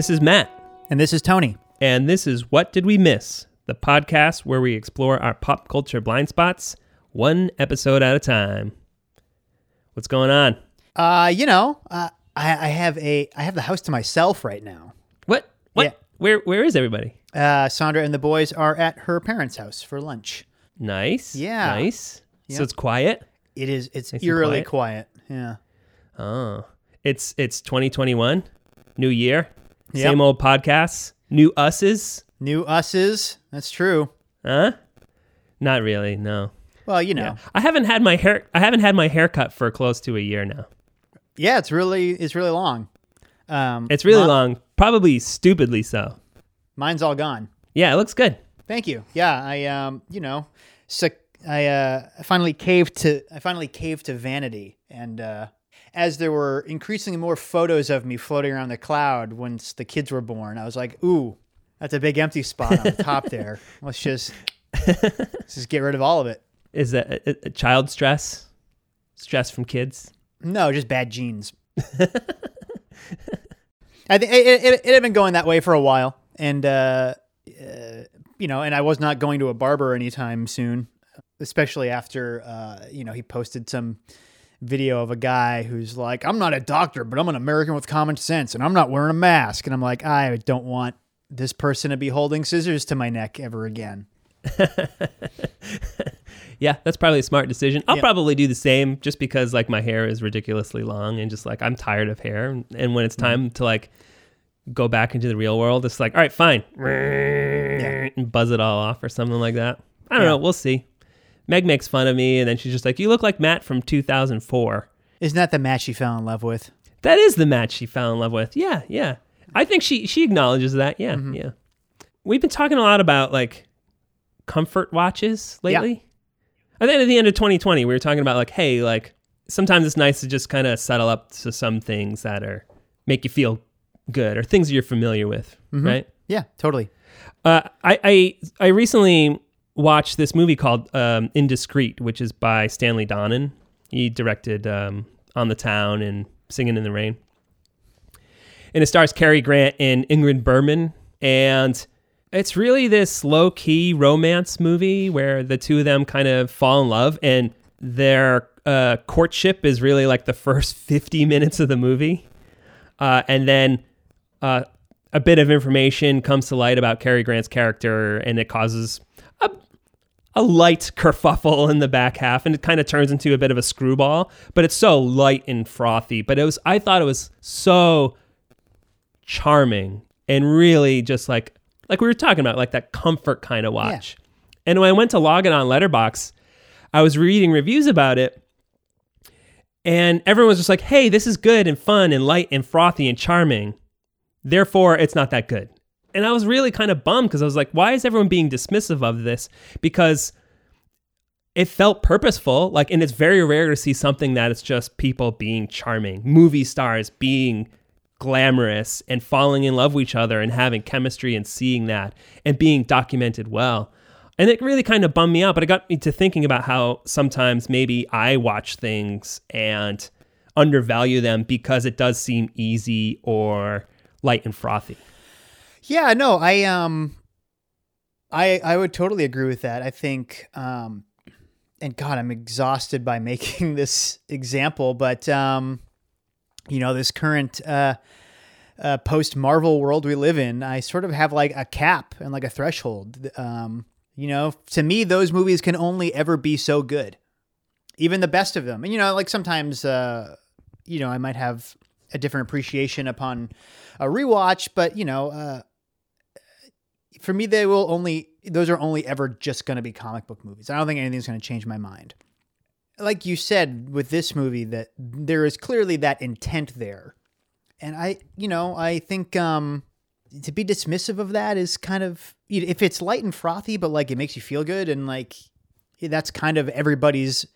This is Matt, And this is Tony. and this is What Did We Miss? The podcast where we explore our pop culture blind spots one episode at a time. What's going on? Uh, you know, uh, I, I have a I have the house to myself right now. What? What? Yeah. Where where is everybody? Uh, Sandra and the boys are at her parents' house for lunch. Nice. Yeah. Nice. Yeah. So it's quiet. It is it's Nice eerily quiet. quiet. Yeah. Oh. It's it's 2021. New year. Yep. Same old podcasts. New us's. New us's. That's true. Huh? Not really, no. Well, you know. I haven't had my hair I haven't had my hair cut for close to a year now. Yeah, it's really it's really long. Um, It's really long, probably stupidly so. Mine's all gone. Yeah, it looks good. Thank you. Yeah, I um, you know, so I uh, I finally caved to I finally caved to vanity, and uh, as there were increasingly more photos of me floating around the cloud once the kids were born, I was like, ooh, that's a big empty spot on the top there. Let's just let's just get rid of all of it. Is that a, a- a child stress? Stress from kids? No, just bad genes. I think it, it, it had been going that way for a while, and uh, uh, you know, and I was not going to a barber anytime soon, especially after uh, you know he posted some video of a guy who's like, "I'm not a doctor, but I'm an American with common sense, and I'm not wearing a mask," and I'm like, I don't want this person to be holding scissors to my neck ever again. Yeah, that's probably a smart decision. I'll Yeah. probably do the same just because like my hair is ridiculously long and just like I'm tired of hair and, when it's Mm-hmm. time to like go back into the real world, it's like, all right, fine. And buzz it all off or something like that. I don't Yeah. know, we'll see. Meg makes fun of me and then she's just like, "You look like Matt from 2004." Isn't that the match she fell in love with? That is the match she fell in love with. Yeah, yeah. I think she she acknowledges that. Yeah, Mm-hmm. yeah. We've been talking a lot about like comfort watches lately. I think at the end of 2020, we were talking about like, hey, like sometimes it's nice to just kind of settle up to some things that are make you feel good or things that you're familiar with, Mm-hmm. right? Yeah, totally. Uh, I, I I recently watched this movie called um, Indiscreet, which is by Stanley Donen. He directed um, On the Town and Singing in the Rain, and it stars Cary Grant and Ingrid Bergman, and it's really this low key romance movie where the two of them kind of fall in love, and their uh, courtship is really like the first fifty minutes of the movie, uh, and then uh, a bit of information comes to light about Cary Grant's character, and it causes a, light kerfuffle in the back half, and it kind of turns into a bit of a screwball. But it's so light and frothy. But it was, I thought it was so charming and really just like, like we were talking about, like that comfort kind of watch. And when I went to log it on Letterboxd, I was reading reviews about it, and everyone was just like, "Hey, this is good and fun and light and frothy and charming." Therefore, it's not that good. And I was really kind of bummed because I was like, why is everyone being dismissive of this? Because it felt purposeful. Like, and it's very rare to see something that it's just people being charming, movie stars being glamorous and falling in love with each other and having chemistry and seeing that and being documented well. And it really kind of bummed me out, but it got me to thinking about how sometimes maybe I watch things and undervalue them because it does seem easy or light and frothy. Yeah, no, I um I I would totally agree with that. I think um and god, I'm exhausted by making this example, but um you know, this current uh uh, post Marvel world we live in, I sort of have like a cap and like a threshold. Um, you know, to me, those movies can only ever be so good, even the best of them. And you know, like sometimes, uh, you know, I might have a different appreciation upon a rewatch, but you know, uh, for me, they will only those are only ever just going to be comic book movies. I don't think anything's going to change my mind. Like you said with this movie, that there is clearly that intent there, and I, you know, I think um, to be dismissive of that is kind of if it's light and frothy, but like it makes you feel good, and like that's kind of everybody's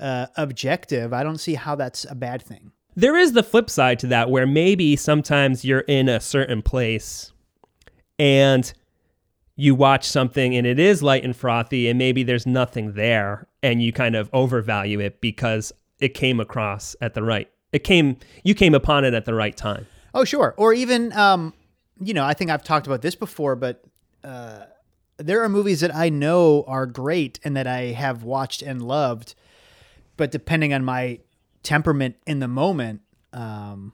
uh, objective. I don't see how that's a bad thing. There is the flip side to that where maybe sometimes you're in a certain place and you watch something and it is light and frothy and maybe there's nothing there and you kind of overvalue it because it came across at the right it came you came upon it at the right time Oh, sure. Or even, um, you know, I think I've talked about this before, but uh, there are movies that I know are great and that I have watched and loved, but depending on my temperament in the moment, um,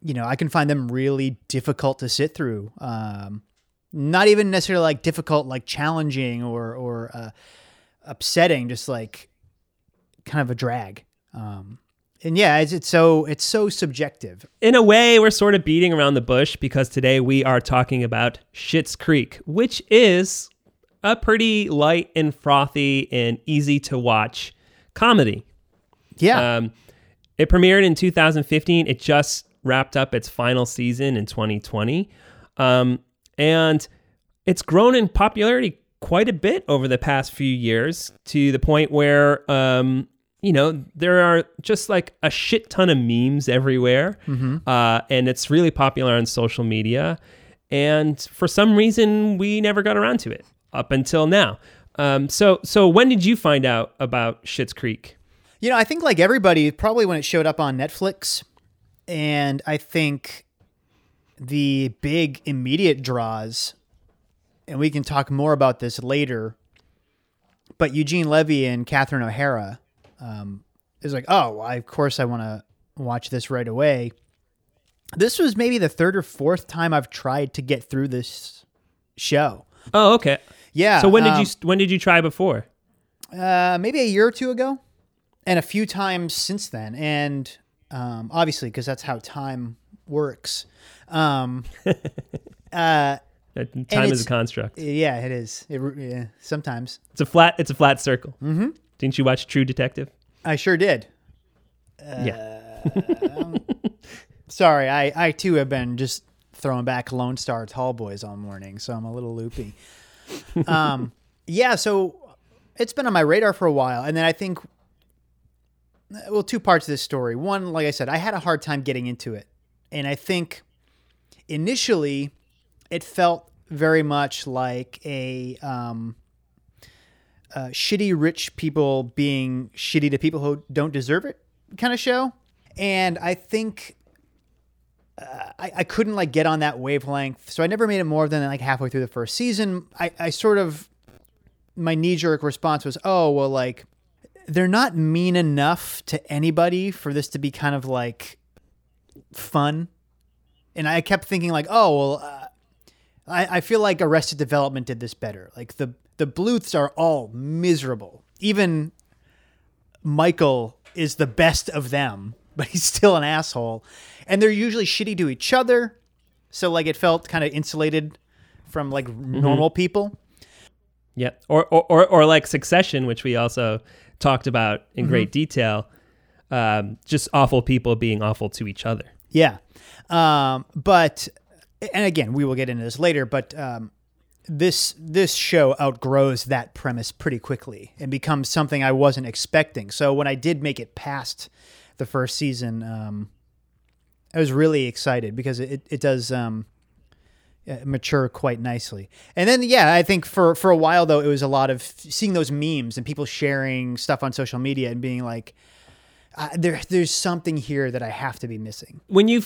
you know, I can find them really difficult to sit through. Um, not even necessarily like difficult, like challenging or or uh, upsetting, just like kind of a drag. Um, and yeah, it's, it's so it's so subjective. In a way, we're sort of beating around the bush because today we are talking about Schitt's Creek, which is a pretty light and frothy and easy to watch comedy. Yeah. Um, it premiered in 2015. It just wrapped up its final season in 2020. Um, and it's grown in popularity quite a bit over the past few years to the point where um, you know there are just like a shit ton of memes everywhere. Uh, and it's really popular on social media. And for some reason we never got around to it up until now. Um, so so when did you find out about Schitt's Creek? You know, I think like everybody, probably when it showed up on Netflix, and I think the big immediate draws, and we can talk more about this later. But Eugene Levy and Catherine O'Hara um, is like, oh, I, of course I want to watch this right away. This was maybe the third or fourth time I've tried to get through this show. oh okay Yeah. so when did um, you when did you try before uh, maybe a year or two ago, and a few times since then. And um, obviously, because that's how time works. Um, uh, Uh, time is a construct yeah, it is. It, yeah, sometimes it's a flat it's a flat circle mm-hmm. didn't you watch True Detective I sure did. yeah Sorry, I, I too have been just throwing back Lone Star Tall Boys all morning, so I'm a little loopy. um, yeah, so it's been on my radar for a while, and then I think, well, two parts of this story. One, like I said, I had a hard time getting into it, and I think initially it felt very much like a um, uh, shitty rich people being shitty to people who don't deserve it kind of show. And I think uh, I, I couldn't like get on that wavelength. So I never made it more than like halfway through the first season. I, I sort of, my knee jerk response was, oh, well, like they're not mean enough to anybody for this to be kind of like fun. And I kept thinking like, oh, well, uh, I, I feel like Arrested Development did this better. Like the the Bluths are all miserable. Even Michael is the best of them, but he's still an asshole. And they're usually shitty to each other. So like it felt kind of insulated from like normal people. Yeah, or, or or or like Succession, which we also talked about in great detail. Um, just awful people being awful to each other. Yeah. Um, but and again, we will get into this later, but um, this this show outgrows that premise pretty quickly and becomes something I wasn't expecting. So when I did make it past the first season, um, I was really excited because it it does um, mature quite nicely. And then yeah, I think for for a while though, it was a lot of seeing those memes and people sharing stuff on social media and being like, uh, there there's something here that I have to be missing. When you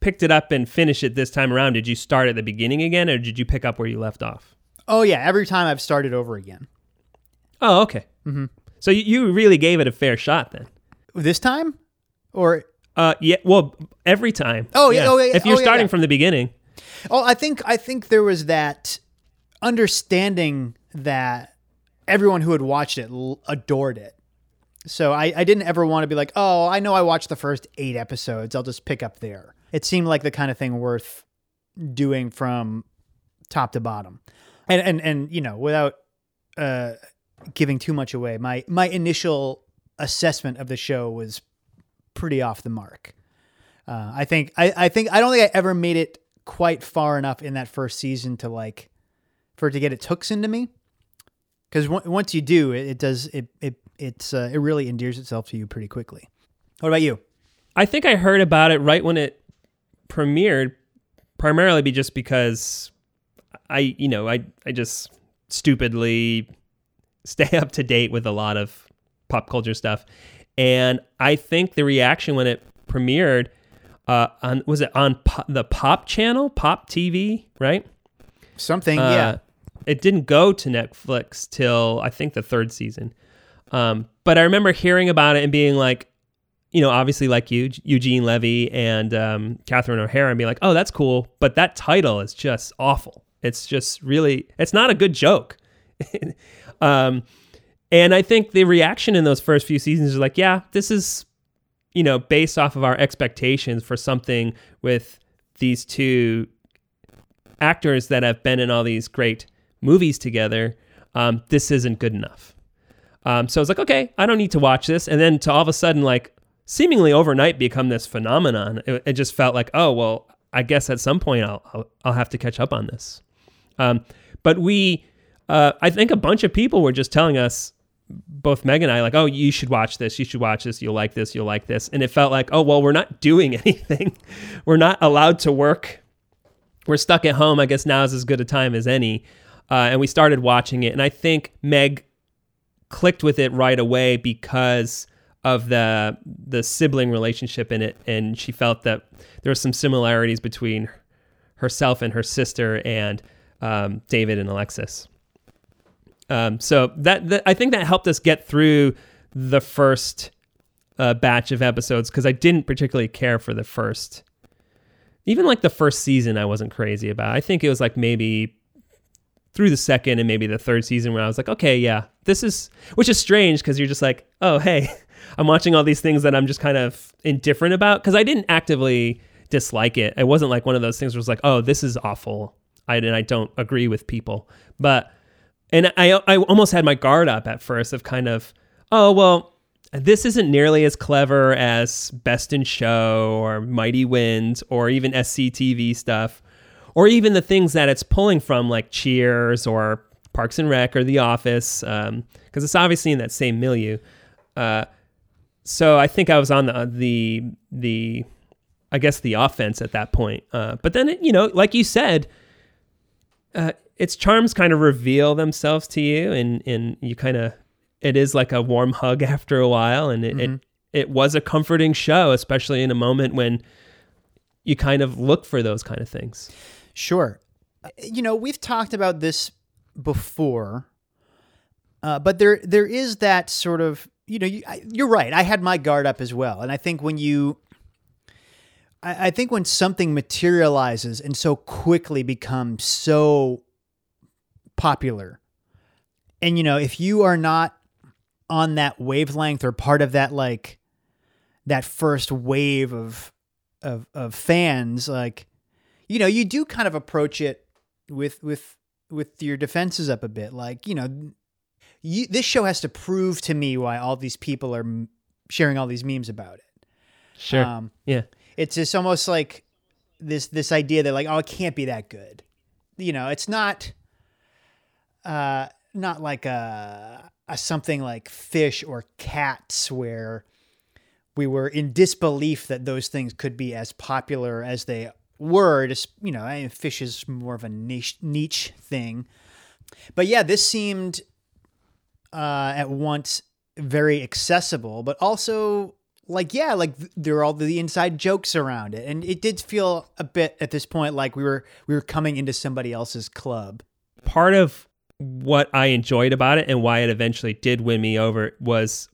picked it up and finished it this time around, did you start at the beginning again, or did you pick up where you left off? Oh yeah, every time I've started over again. Oh, okay. Mm-hmm. So you, you really gave it a fair shot then. This time, or Uh, yeah. Well, every time. Oh, yeah, oh, yeah, If you're oh, yeah, starting yeah. from the beginning, oh, I think I think there was that understanding that everyone who had watched it l- adored it. So I, I didn't ever want to be like, oh, I know I watched the first eight episodes. I'll just pick up there. It seemed like the kind of thing worth doing from top to bottom, and and and you know without uh, giving too much away. My my initial assessment of the show was pretty off the mark. Uh, I think I, I think I don't think I ever made it quite far enough in that first season to like for it to get its hooks into me. Because once you do, it, it does it it it's uh, it really endears itself to you pretty quickly. What about you? I think I heard about it right when it premiered, primarily be just because I, you know, I, I just stupidly stay up to date with a lot of pop culture stuff. And I think the reaction when it premiered uh, on was it on po- the Pop channel, Pop TV, right? Something, Uh, yeah. It didn't go to Netflix till I think the third season. Um, but I remember hearing about it and being like, you know, obviously like you, Eugene Levy and um, Catherine O'Hara, and being like, oh, that's cool. But that title is just awful. It's just really, it's not a good joke. um, and I think the reaction in those first few seasons is like, yeah, this is, you know, based off of our expectations for something with these two actors that have been in all these great movies together. Um, this isn't good enough. Um, so I was like, okay, I don't need to watch this. And then to all of a sudden, like seemingly overnight, become this phenomenon. It, it just felt like, oh well, I guess at some point I'll I'll, I'll have to catch up on this. Um, but we, uh, I think a bunch of people were just telling us, both Meg and I, like, oh, you should watch this. You should watch this. You'll like this. You'll like this. And it felt like, oh well, we're not doing anything. we're not allowed to work. We're stuck at home. I guess now is as good a time as any. Uh, and we started watching it, and I think Meg clicked with it right away because of the the sibling relationship in it, and she felt that there were some similarities between herself and her sister and um, David and Alexis. Um, so that, that I think that helped us get through the first uh, batch of episodes because I didn't particularly care for the first, even like the first season. I wasn't crazy about. I think it was like maybe through the second and maybe the third season where I was like, okay, yeah, this is, which is strange because you're just like, oh, hey, I'm watching all these things that I'm just kind of indifferent about because I didn't actively dislike it. It wasn't like one of those things where it's like, oh, this is awful. I and I don't agree with people, but and I I almost had my guard up at first of kind of, oh well, this isn't nearly as clever as Best in Show or Mighty Wind or even SCTV stuff or even the things that it's pulling from, like Cheers or Parks and Rec or The Office, because um, it's obviously in that same milieu. Uh, so I think I was on the the the I guess the offense at that point. Uh, but then it, you know, like you said, uh, its charms kind of reveal themselves to you, and and you kind of it is like a warm hug after a while, and it, Mhm. it it was a comforting show, especially in a moment when you kind of look for those kind of things. Sure. Uh, You know, we've talked about this before, uh, but there there is that sort of you know you, you're right. I had my guard up as well, and I think when you, I, I think when something materializes and so quickly becomes so popular, and you know if you are not on that wavelength or part of that like that first wave of of of fans like you know, you do kind of approach it with with with your defenses up a bit. Like, you know, you, this show has to prove to me why all these people are m- sharing all these memes about it. Sure. Um, yeah. it's just almost like this this idea that like, oh, it can't be that good. You know, it's not uh not like a, a something like fish or cats where we were in disbelief that those things could be as popular as they Just you know, I fish is more of a niche niche thing, but yeah, this seemed uh, at once very accessible, but also like yeah, like there are all the inside jokes around it, and it did feel a bit at this point like we were we were coming into somebody else's club. Part of what I enjoyed about it and why it eventually did win me over was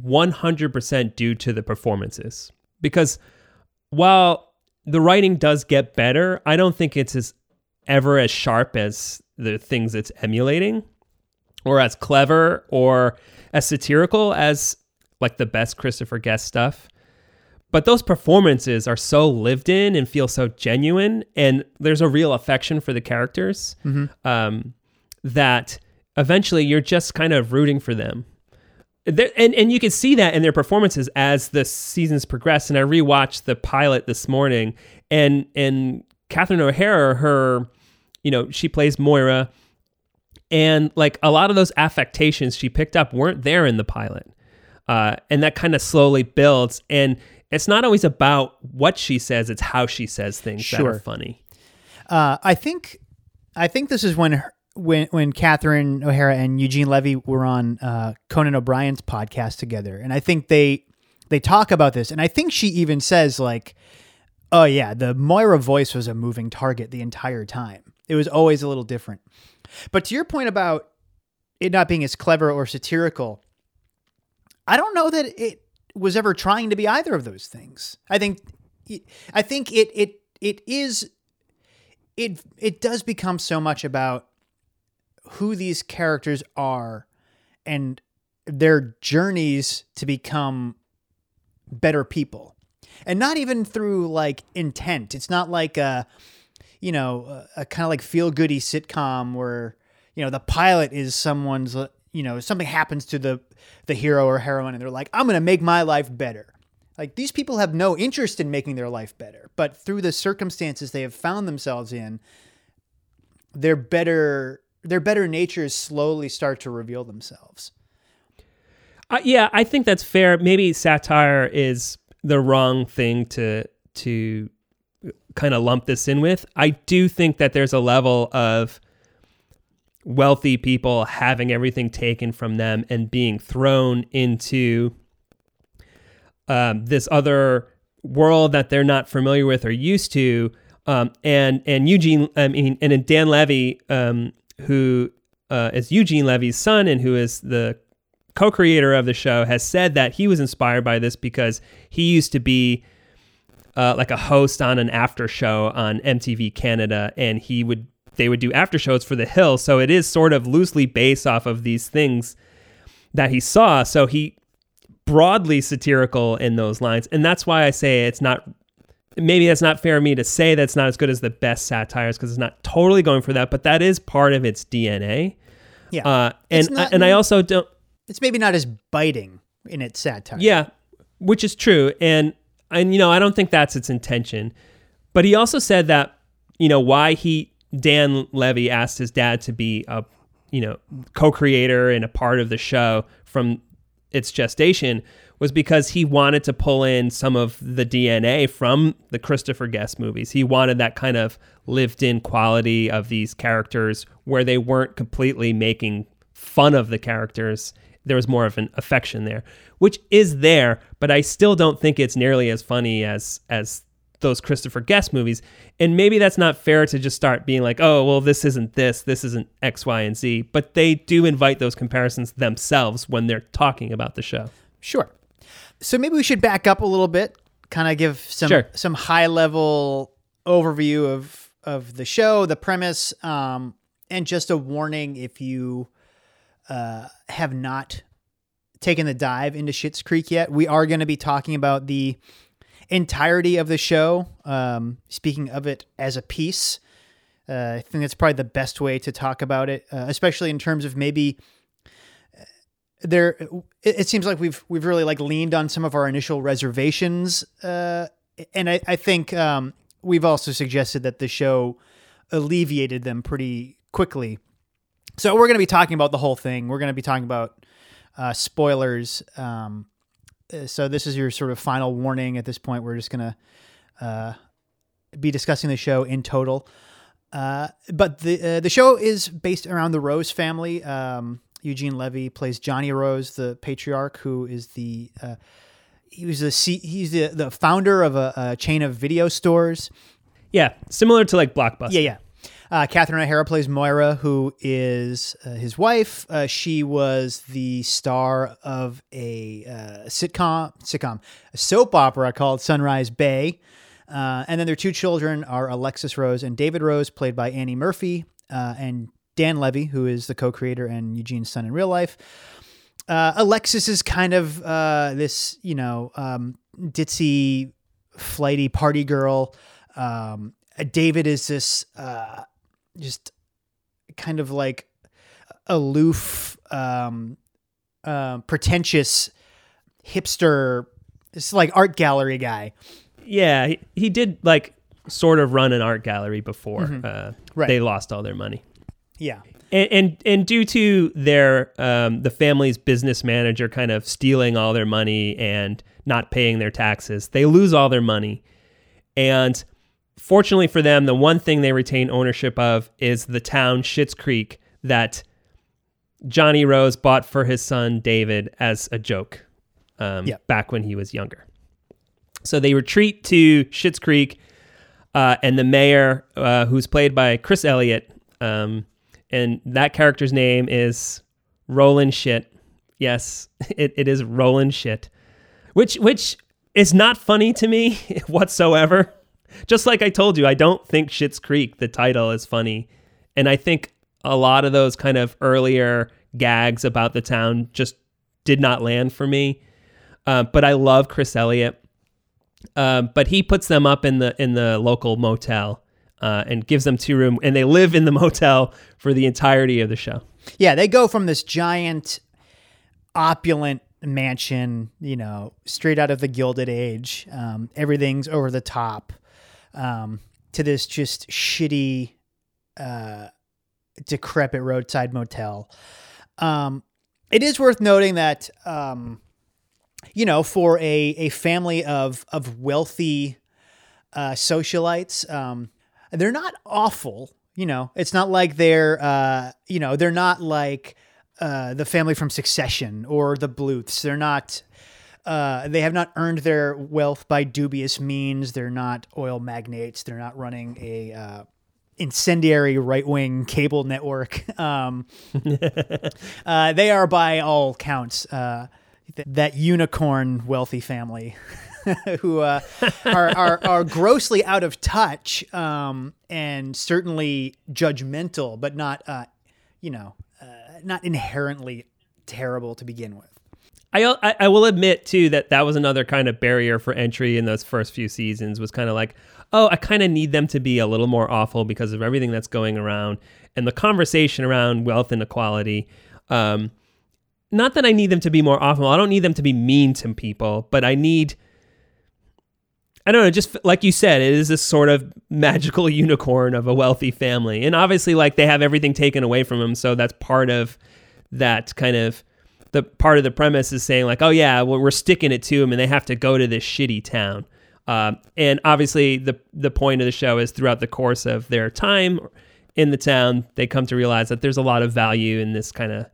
100% due to the performances. Because while the writing does get better, I don't think it's as ever as sharp as the things it's emulating or as clever or as satirical as like the best Christopher Guest stuff. But those performances are so lived in and feel so genuine, and there's a real affection for the characters um, that eventually you're just kind of rooting for them. And, and you can see that in their performances as the seasons progress. And I rewatched the pilot this morning, and and Catherine O'Hara, her, you know, she plays Moira, and like a lot of those affectations she picked up weren't there in the pilot, uh, and that kind of slowly builds. And it's not always about what she says; it's how she says things that are funny. Uh, I think, I think this is when her, when when Catherine O'Hara and Eugene Levy were on uh, Conan O'Brien's podcast together, and I think they they talk about this, and I think she even says like, "Oh yeah, the Moira voice was a moving target the entire time. It was always a little different." But to your point about it not being as clever or satirical, I don't know that it was ever trying to be either of those things. I think I think it it it is it it does become so much about who these characters are and their journeys to become better people. And not even through like intent. It's not like a you know, a, a kind of like feel goody sitcom where you know the pilot is someone's uh, you know something happens to the the hero or heroine and they're like i'm going to make my life better like these people have no interest in making their life better but through the circumstances they have found themselves in they're better their better natures slowly start to reveal themselves. Uh, yeah i think that's fair. Maybe satire is the wrong thing to to kind of lump this in with. I do think that there's a level of wealthy people having everything taken from them and being thrown into um, this other world that they're not familiar with or used to. Um, and and Eugene, I mean, and Dan Levy, um, who uh, is Eugene Levy's son and who is the co-creator of the show, has said that he was inspired by this because he used to be uh, like a host on an after show on MTV Canada, and he would they would do after shows for The Hills. So it is sort of loosely based off of these things that he saw. So he broadly satirical in those lines. And that's why I say it's not maybe that's not fair of me to say that's not as good as the best satires because it's not totally going for that, but that is part of its DNA. Yeah. Uh, and not, and I also don't it's maybe not as biting in its satire. Yeah, which is true. And and you know, I don't think that's its intention. But he also said that, you know, why he Dan Levy asked his dad to be a, you know, co-creator and a part of the show from its gestation was because he wanted to pull in some of the DNA from the Christopher Guest movies. He wanted that kind of lived-in quality of these characters where they weren't completely making fun of the characters. There was more of an affection there, which is there, but I still don't think it's nearly as funny as as those Christopher Guest movies. And maybe that's not fair to just start being like, oh, well, this isn't this, this isn't X, Y, and Z. But they do invite those comparisons themselves when they're talking about the show. Sure. So maybe we should back up a little bit, kind of give some sure. some high level overview of of the show, the premise, um, and just a warning if you uh, have not taken the dive into Schitt's Creek yet. We are going to be talking about the entirety of the show. Um, speaking of it as a piece, uh, I think that's probably the best way to talk about it, uh, especially in terms of maybe there. It, it, seems like we've we've really like leaned on some of our initial reservations, uh, and I, I think um, we've also suggested that the show alleviated them pretty quickly. So we're going to be talking about the whole thing. We're going to be talking about uh, spoilers. Um, uh, so this is your sort of final warning at this point. We're just gonna uh, be discussing the show in total. Uh, but the uh, the show is based around the Rose family. Um, Eugene Levy plays Johnny Rose, the patriarch, who is the uh, he was the C- he's the the founder of a, a, chain of video stores. Yeah, similar to like Blockbuster. Yeah, yeah. Uh, Catherine O'Hara plays Moira, who is uh, his wife. Uh, she was the star of a uh, sitcom, sitcom, a soap opera called Sunrise Bay. Uh, and then their two children are Alexis Rose and David Rose, played by Annie Murphy, uh, and Dan Levy, who is the co-creator and Eugene's son in real life. Alexis is kind of this, you know, um, ditzy, flighty party girl. Um, David is this uh, just kind of like aloof, um, uh, pretentious hipster. It's like art gallery guy. Yeah, he, he did like sort of run an art gallery before mm-hmm. uh, right. they lost all their money. Yeah. And, and and due to their um, the family's business manager kind of stealing all their money and not paying their taxes, they lose all their money. And Fortunately for them, the one thing they retain ownership of is the town Schitt's Creek that Johnny Rose bought for his son David as a joke. um, back when he was younger. So they retreat to Schitt's Creek, uh, and the mayor, uh, who's played by Chris Elliott, um, and that character's name is Roland Schitt. Yes, it, it is Roland Schitt, which which is not funny to me whatsoever. Just like I told you, I don't think Schitt's Creek the title is funny, and I think a lot of those kind of earlier gags about the town just did not land for me. Uh, but I love Chris Elliott. Um, but he puts them up in the in the local motel uh, and gives them two room, and they live in the motel for the entirety of the show. Yeah, they go from this giant, opulent mansion, you know, straight out of the Gilded Age. Um, everything's over the top, um, to this just shitty, uh, decrepit roadside motel. Um, it is worth noting that, um, you know, for a, a family of of wealthy uh, socialites, um, they're not awful. You know, it's not like they're, uh, you know, they're not like uh, the family from Succession or the Bluths. They're not. Uh, they have not earned their wealth by dubious means. They're not oil magnates. They're not running a uh, incendiary right wing cable network. Um, uh, they are, by all counts, uh, th- that unicorn wealthy family who uh, are, are are grossly out of touch um, and certainly judgmental, but not uh, you know uh, not inherently terrible to begin with. I, I will admit too that that was another kind of barrier for entry in those first few seasons was kind of like oh I kind of need them to be a little more awful because of everything that's going around and the conversation around wealth inequality. Um, not that I need them to be more awful. I don't need them to be mean to people, but I need. I don't know, just like you said, it is this sort of magical unicorn of a wealthy family. And obviously, like they have everything taken away from them. So that's part of that kind of the part of the premise is saying, like, oh, yeah, well, we're sticking it to them and they have to go to this shitty town. Um, and obviously, the, the point of the show is throughout the course of their time in the town, they come to realize that there's a lot of value in this kind of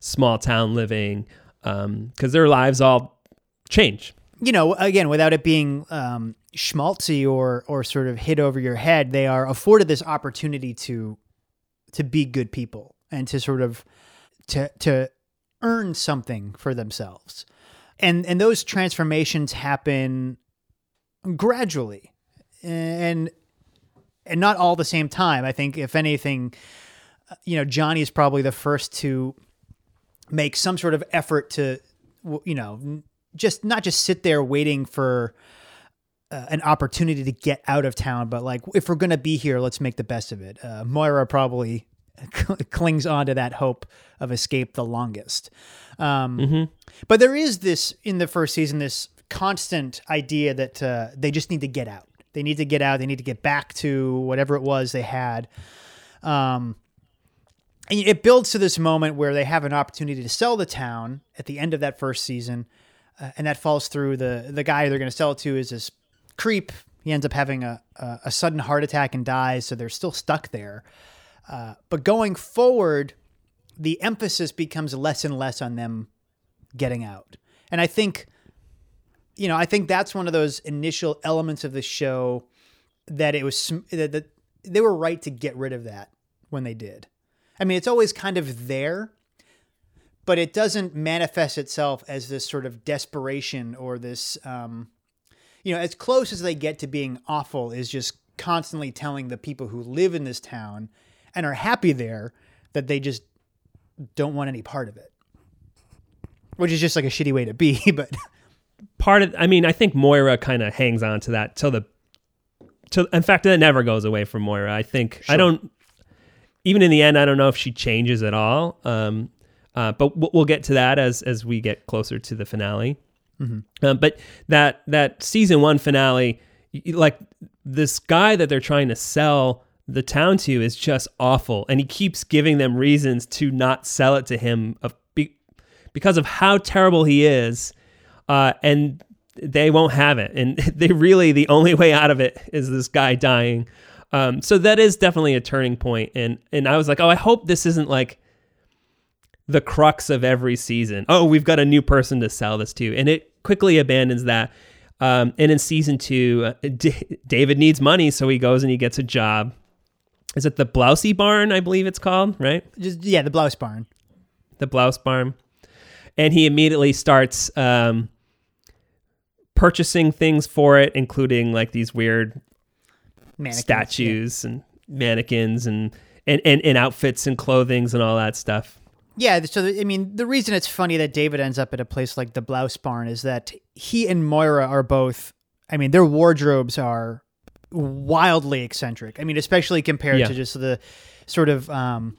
small town living because their lives all change. You know, again, without it being um, schmaltzy or or sort of hit over your head, they are afforded this opportunity to to be good people and to sort of to to earn something for themselves, and and those transformations happen gradually, and and not all the same time. I think if anything, uh, you know, Johnny is probably the first to make some sort of effort to you know just not just sit there waiting for uh, an opportunity to get out of town but like if we're to be here let's make the best of it. Uh, moira probably clings on to that hope of escape the longest. Um, but there is this in the first season this constant idea that uh, they just need to get out. They need to get out. They need to get back to whatever it was they had. Um, and it builds to this moment where they have an opportunity to sell the town at the end of that first season, and that falls through. the The guy they're going to sell it to is this creep. He ends up having a, a, a sudden heart attack and dies, so they're still stuck there. Uh, but going forward, the emphasis becomes less and less on them getting out, and I think, you know, I think that's one of those initial elements of the show that it was that, that they were right to get rid of that when they did. I mean, it's always kind of there, but it doesn't manifest itself as this sort of desperation or this, um, you know, as close as they get to being awful is just constantly telling the people who live in this town and are happy there that they just don't want any part of it, which is just like a shitty way to be. But Part of, I mean, I think Moira kind of hangs on to that till the, till, in fact, that never goes away from Moira. I think, I don't, even in the end, I don't know if she changes at all. Um, uh, but we'll, we'll get to that as as we get closer to the finale. Um, but that that season one finale, like this guy that they're trying to sell the town to is just awful, and he keeps giving them reasons to not sell it to him of be, because of how terrible he is, uh, and they won't have it. And they really the only way out of it is this guy dying. Um, so that is definitely a turning point. And and I was like, oh, I hope this isn't like the crux of every season. Oh, we've got a new person to sell this to, and it quickly abandons that. Um, and in season two, uh, D- David needs money, so he goes and he gets a job. Is it the Blousey Barn? I believe it's called, right? Just yeah, the blouse barn. The Blouse Barn, and he immediately starts um, purchasing things for it, including like these weird Mannequins, statues and mannequins and, and and and outfits and clothings and all that stuff. Yeah. so I mean, the reason it's funny that David ends up at a place like the blouse barn is that he and Moira are both. I mean, their wardrobes are wildly eccentric. I mean, especially compared Yeah. to just the sort of um,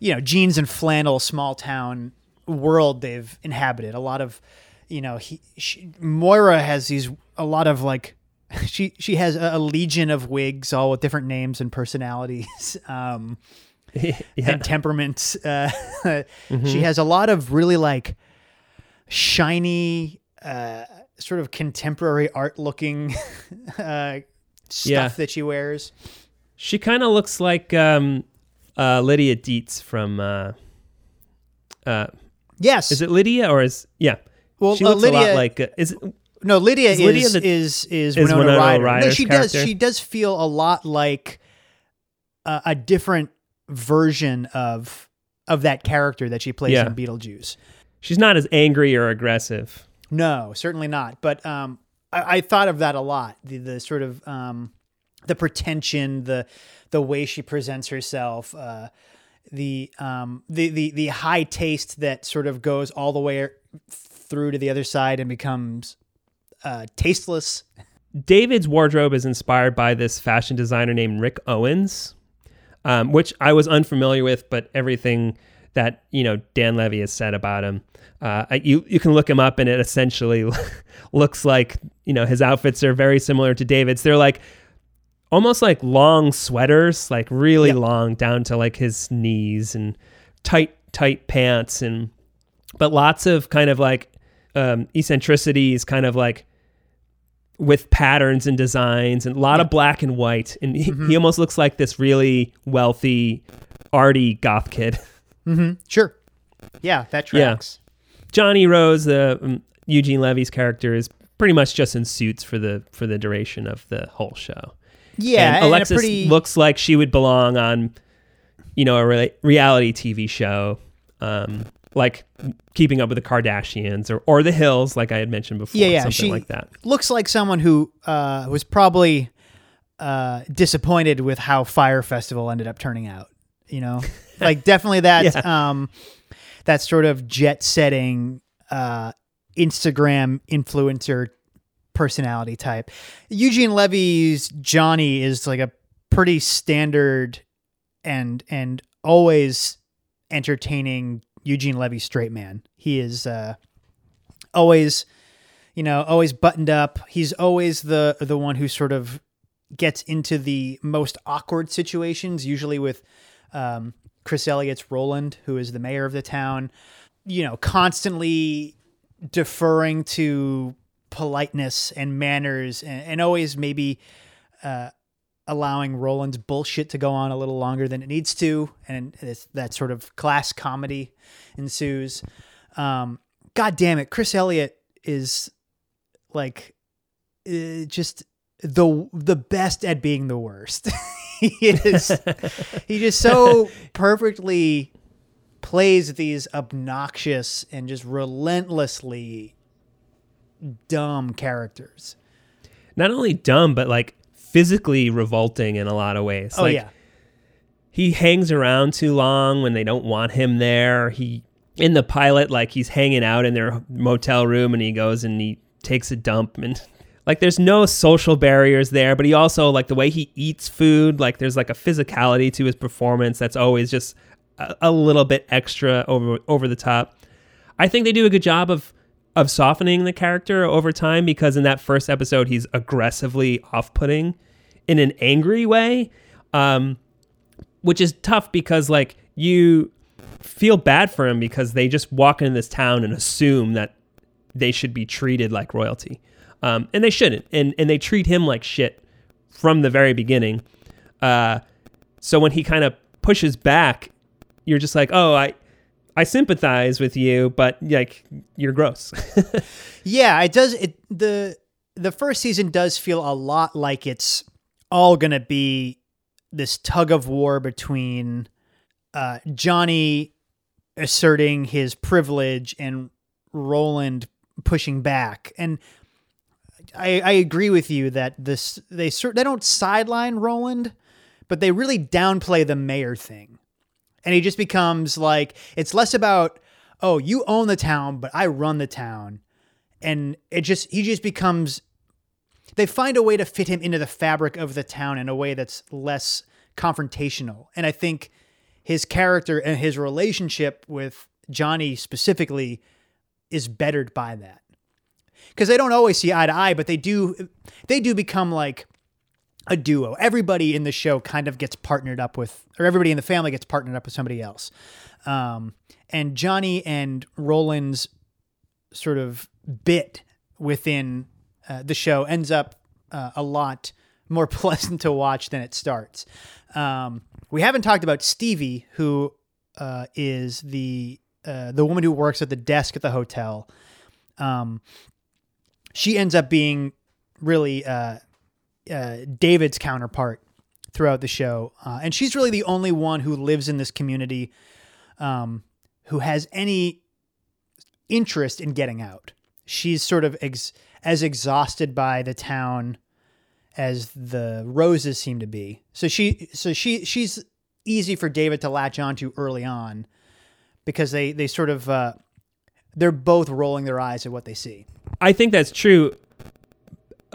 you know jeans and flannel small town world they've inhabited. A lot of you know, he she, Moira has these a lot of like she she has a, a legion of wigs all with different names and personalities. Um, yeah. and temperaments. Uh, She has a lot of really like shiny, uh, sort of contemporary art looking uh, stuff Yeah. that she wears. She kind of looks like um, uh, Lydia Deetz from. Uh, uh, Yes. is it Lydia or is yeah? well, she looks a Lydia. lot like. Uh, is it, no, Lydia is Lydia is the- is, is Winona, Winona Ryder. no, she does. She does feel a lot like uh, a different version of of that character that she plays Yeah. in Beetlejuice. she's not as angry or aggressive. No, certainly not. But um, I, I thought of that a lot. The the sort of um, the pretension, the the way she presents herself, uh, the um, the the the high taste that sort of goes all the way through to the other side and becomes uh, tasteless. David's wardrobe is inspired by this fashion designer named Rick Owens, um, which I was unfamiliar with, but everything that you know Dan Levy has said about him, uh, you you can look him up, and it essentially looks like you know his outfits are very similar to David's. They're like almost like long sweaters, like really Yep. long down to like his knees, and tight tight pants, and but lots of kind of like um, eccentricities, kind of like with patterns and designs and a lot of black and white. And he, he almost looks like this really wealthy, arty goth kid. Mm-hmm. Sure. Yeah, that Yeah. tracks. Johnny Rose, the um, Eugene Levy's character, is pretty much just in suits for the for the duration of the whole show. Yeah, and and Alexis pretty looks like she would belong on, you know, a re- reality TV show, um, like Keeping Up with the Kardashians or or The Hills, like I had mentioned before. Yeah, yeah, something she- like that. looks like someone who uh, was probably uh, disappointed with how Fyre Festival ended up turning out. You know, like definitely that um, that sort of jet setting uh, Instagram influencer personality type. Eugene Levy's Johnny is like a pretty standard and and always entertaining Eugene Levy straight man. He is uh, always you know, always buttoned up. He's always the the one who sort of gets into the most awkward situations, usually with um, Chris Elliott's Roland, who is the mayor of the town. You know, constantly deferring to politeness and manners, and, and always maybe uh, allowing Roland's bullshit to go on a little longer than it needs to, and it's, that sort of class comedy ensues. Um, God damn it, Chris Elliott is like uh, just the the best at being the worst. he is he just so perfectly plays these obnoxious and just relentlessly dumb characters. Not only dumb, but like physically revolting in a lot of ways. Oh like, yeah. he hangs around too long when they don't want him there. He in the pilot, like he's hanging out in their motel room, and he goes and he takes a dump, and like there's no social barriers there. But he also like the way he eats food, like there's like a physicality to his performance that's always just a, a little bit extra over over the top. I think they do a good job of of softening the character over time because in that first episode he's aggressively off-putting in an angry way. Um, which is tough because like you feel bad for him because they just walk into this town and assume that they should be treated like royalty, um, and they shouldn't, and and they treat him like shit from the very beginning. Uh, so when he kind of pushes back, you're just like, oh, I I sympathize with you, but like you're gross. Yeah, it does. It the the first season does feel a lot like it's all gonna be this tug of war between uh, Johnny asserting his privilege and Roland pushing back. And I, I agree with you that this they they don't sideline Roland, but they really downplay the mayor thing, and he just becomes like it's less about oh you own the town, but I run the town, and it just he just becomes they find a way to fit him into the fabric of the town in a way that's less confrontational. And I think his character and his relationship with Johnny specifically is bettered by that. Because they don't always see eye to eye, but they do they do become like a duo. Everybody in the show kind of gets partnered up with, or everybody in the family gets partnered up with somebody else. Um, and Johnny and Roland's sort of bit within uh, the show ends up uh, a lot more pleasant to watch than it starts. Um, we haven't talked about Stevie, who uh, is the uh, the woman who works at the desk at the hotel. Um, she ends up being really uh, David's counterpart throughout the show, uh, and she's really the only one who lives in this community um, who has any interest in getting out. She's sort of ex- as exhausted by the town as the roses seem to be. So she so she she's easy for David to latch onto early on because they they sort of uh, they're both rolling their eyes at what they see. I think that's true.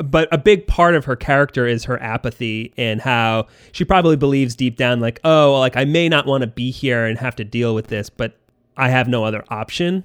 But a big part of her character is her apathy and how she probably believes deep down, like, oh, well, like I may not want to be here and have to deal with this, but I have no other option.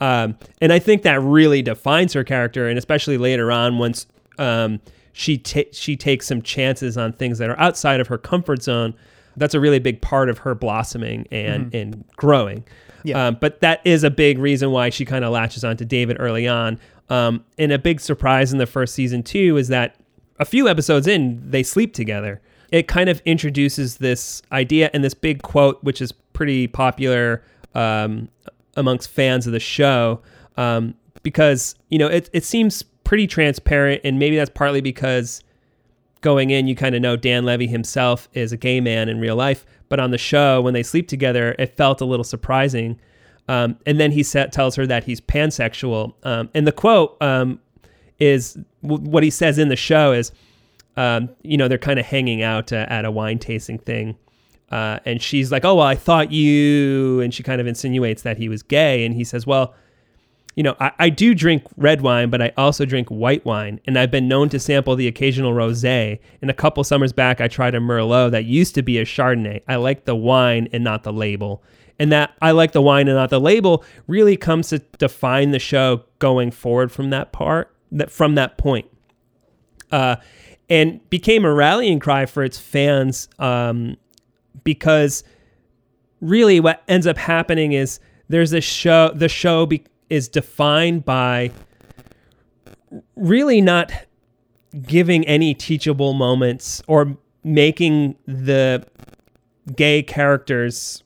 Um, and I think that really defines her character, and especially later on, once um, she ta- she takes some chances on things that are outside of her comfort zone. That's a really big part of her blossoming and mm-hmm. and growing. Yeah. Um, but that is a big reason why she kind of latches onto David early on. Um, and a big surprise in the first season too is that a few episodes in they sleep together. It kind of introduces this idea and this big quote, which is pretty popular um, amongst fans of the show, um, because you know it it seems pretty transparent, and maybe that's partly because going in, you kind of know Dan Levy himself is a gay man in real life, but on the show when they sleep together, it felt a little surprising. Um, and then he set, tells her that he's pansexual. Um, and the quote um, is w- what he says in the show is, um, you know, they're kind of hanging out uh, at a wine tasting thing. Uh, and she's like, "Oh well, I thought you," and she kind of insinuates that he was gay, and he says, "Well, you know, I, I do drink red wine, but I also drink white wine, and I've been known to sample the occasional rosé. And a couple summers back, I tried a Merlot that used to be a Chardonnay. I like the wine and not the label." And that I like the wine and not the label really comes to define the show going forward from that part, that from that point. Uh, and became a rallying cry for its fans um, because really what ends up happening is there's a show the show be, is defined by really not giving any teachable moments or making the gay characters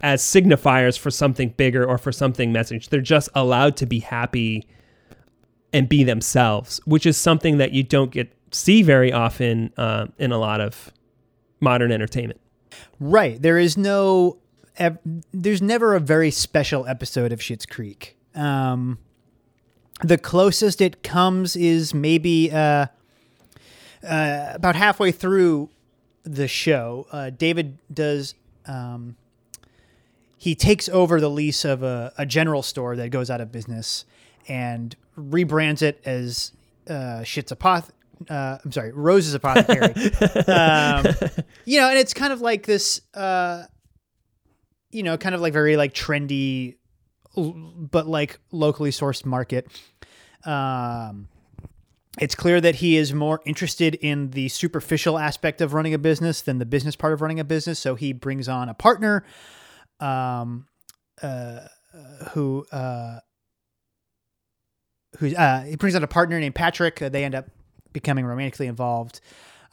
as signifiers for something bigger or for something message they're just allowed to be happy and be themselves which is something that you don't get see very often uh, in a lot of modern entertainment Right. There is no. There's never a very special episode of Schitt's Creek. Um, the closest it comes is maybe uh, uh, about halfway through the show. Uh, David does. Um, he takes over the lease of a, a, general store that goes out of business and rebrands it as uh, Schitt's Apoth- uh, I'm sorry, Rose's Apothecary. um, you know, and it's kind of like this, uh, you know, kind of like very like trendy, but like locally sourced market. Um, it's clear that he is more interested in the superficial aspect of running a business than the business part of running a business. So he brings on a partner, um, uh, who, uh, who uh, he brings out a partner named Patrick. Uh, they end up becoming romantically involved.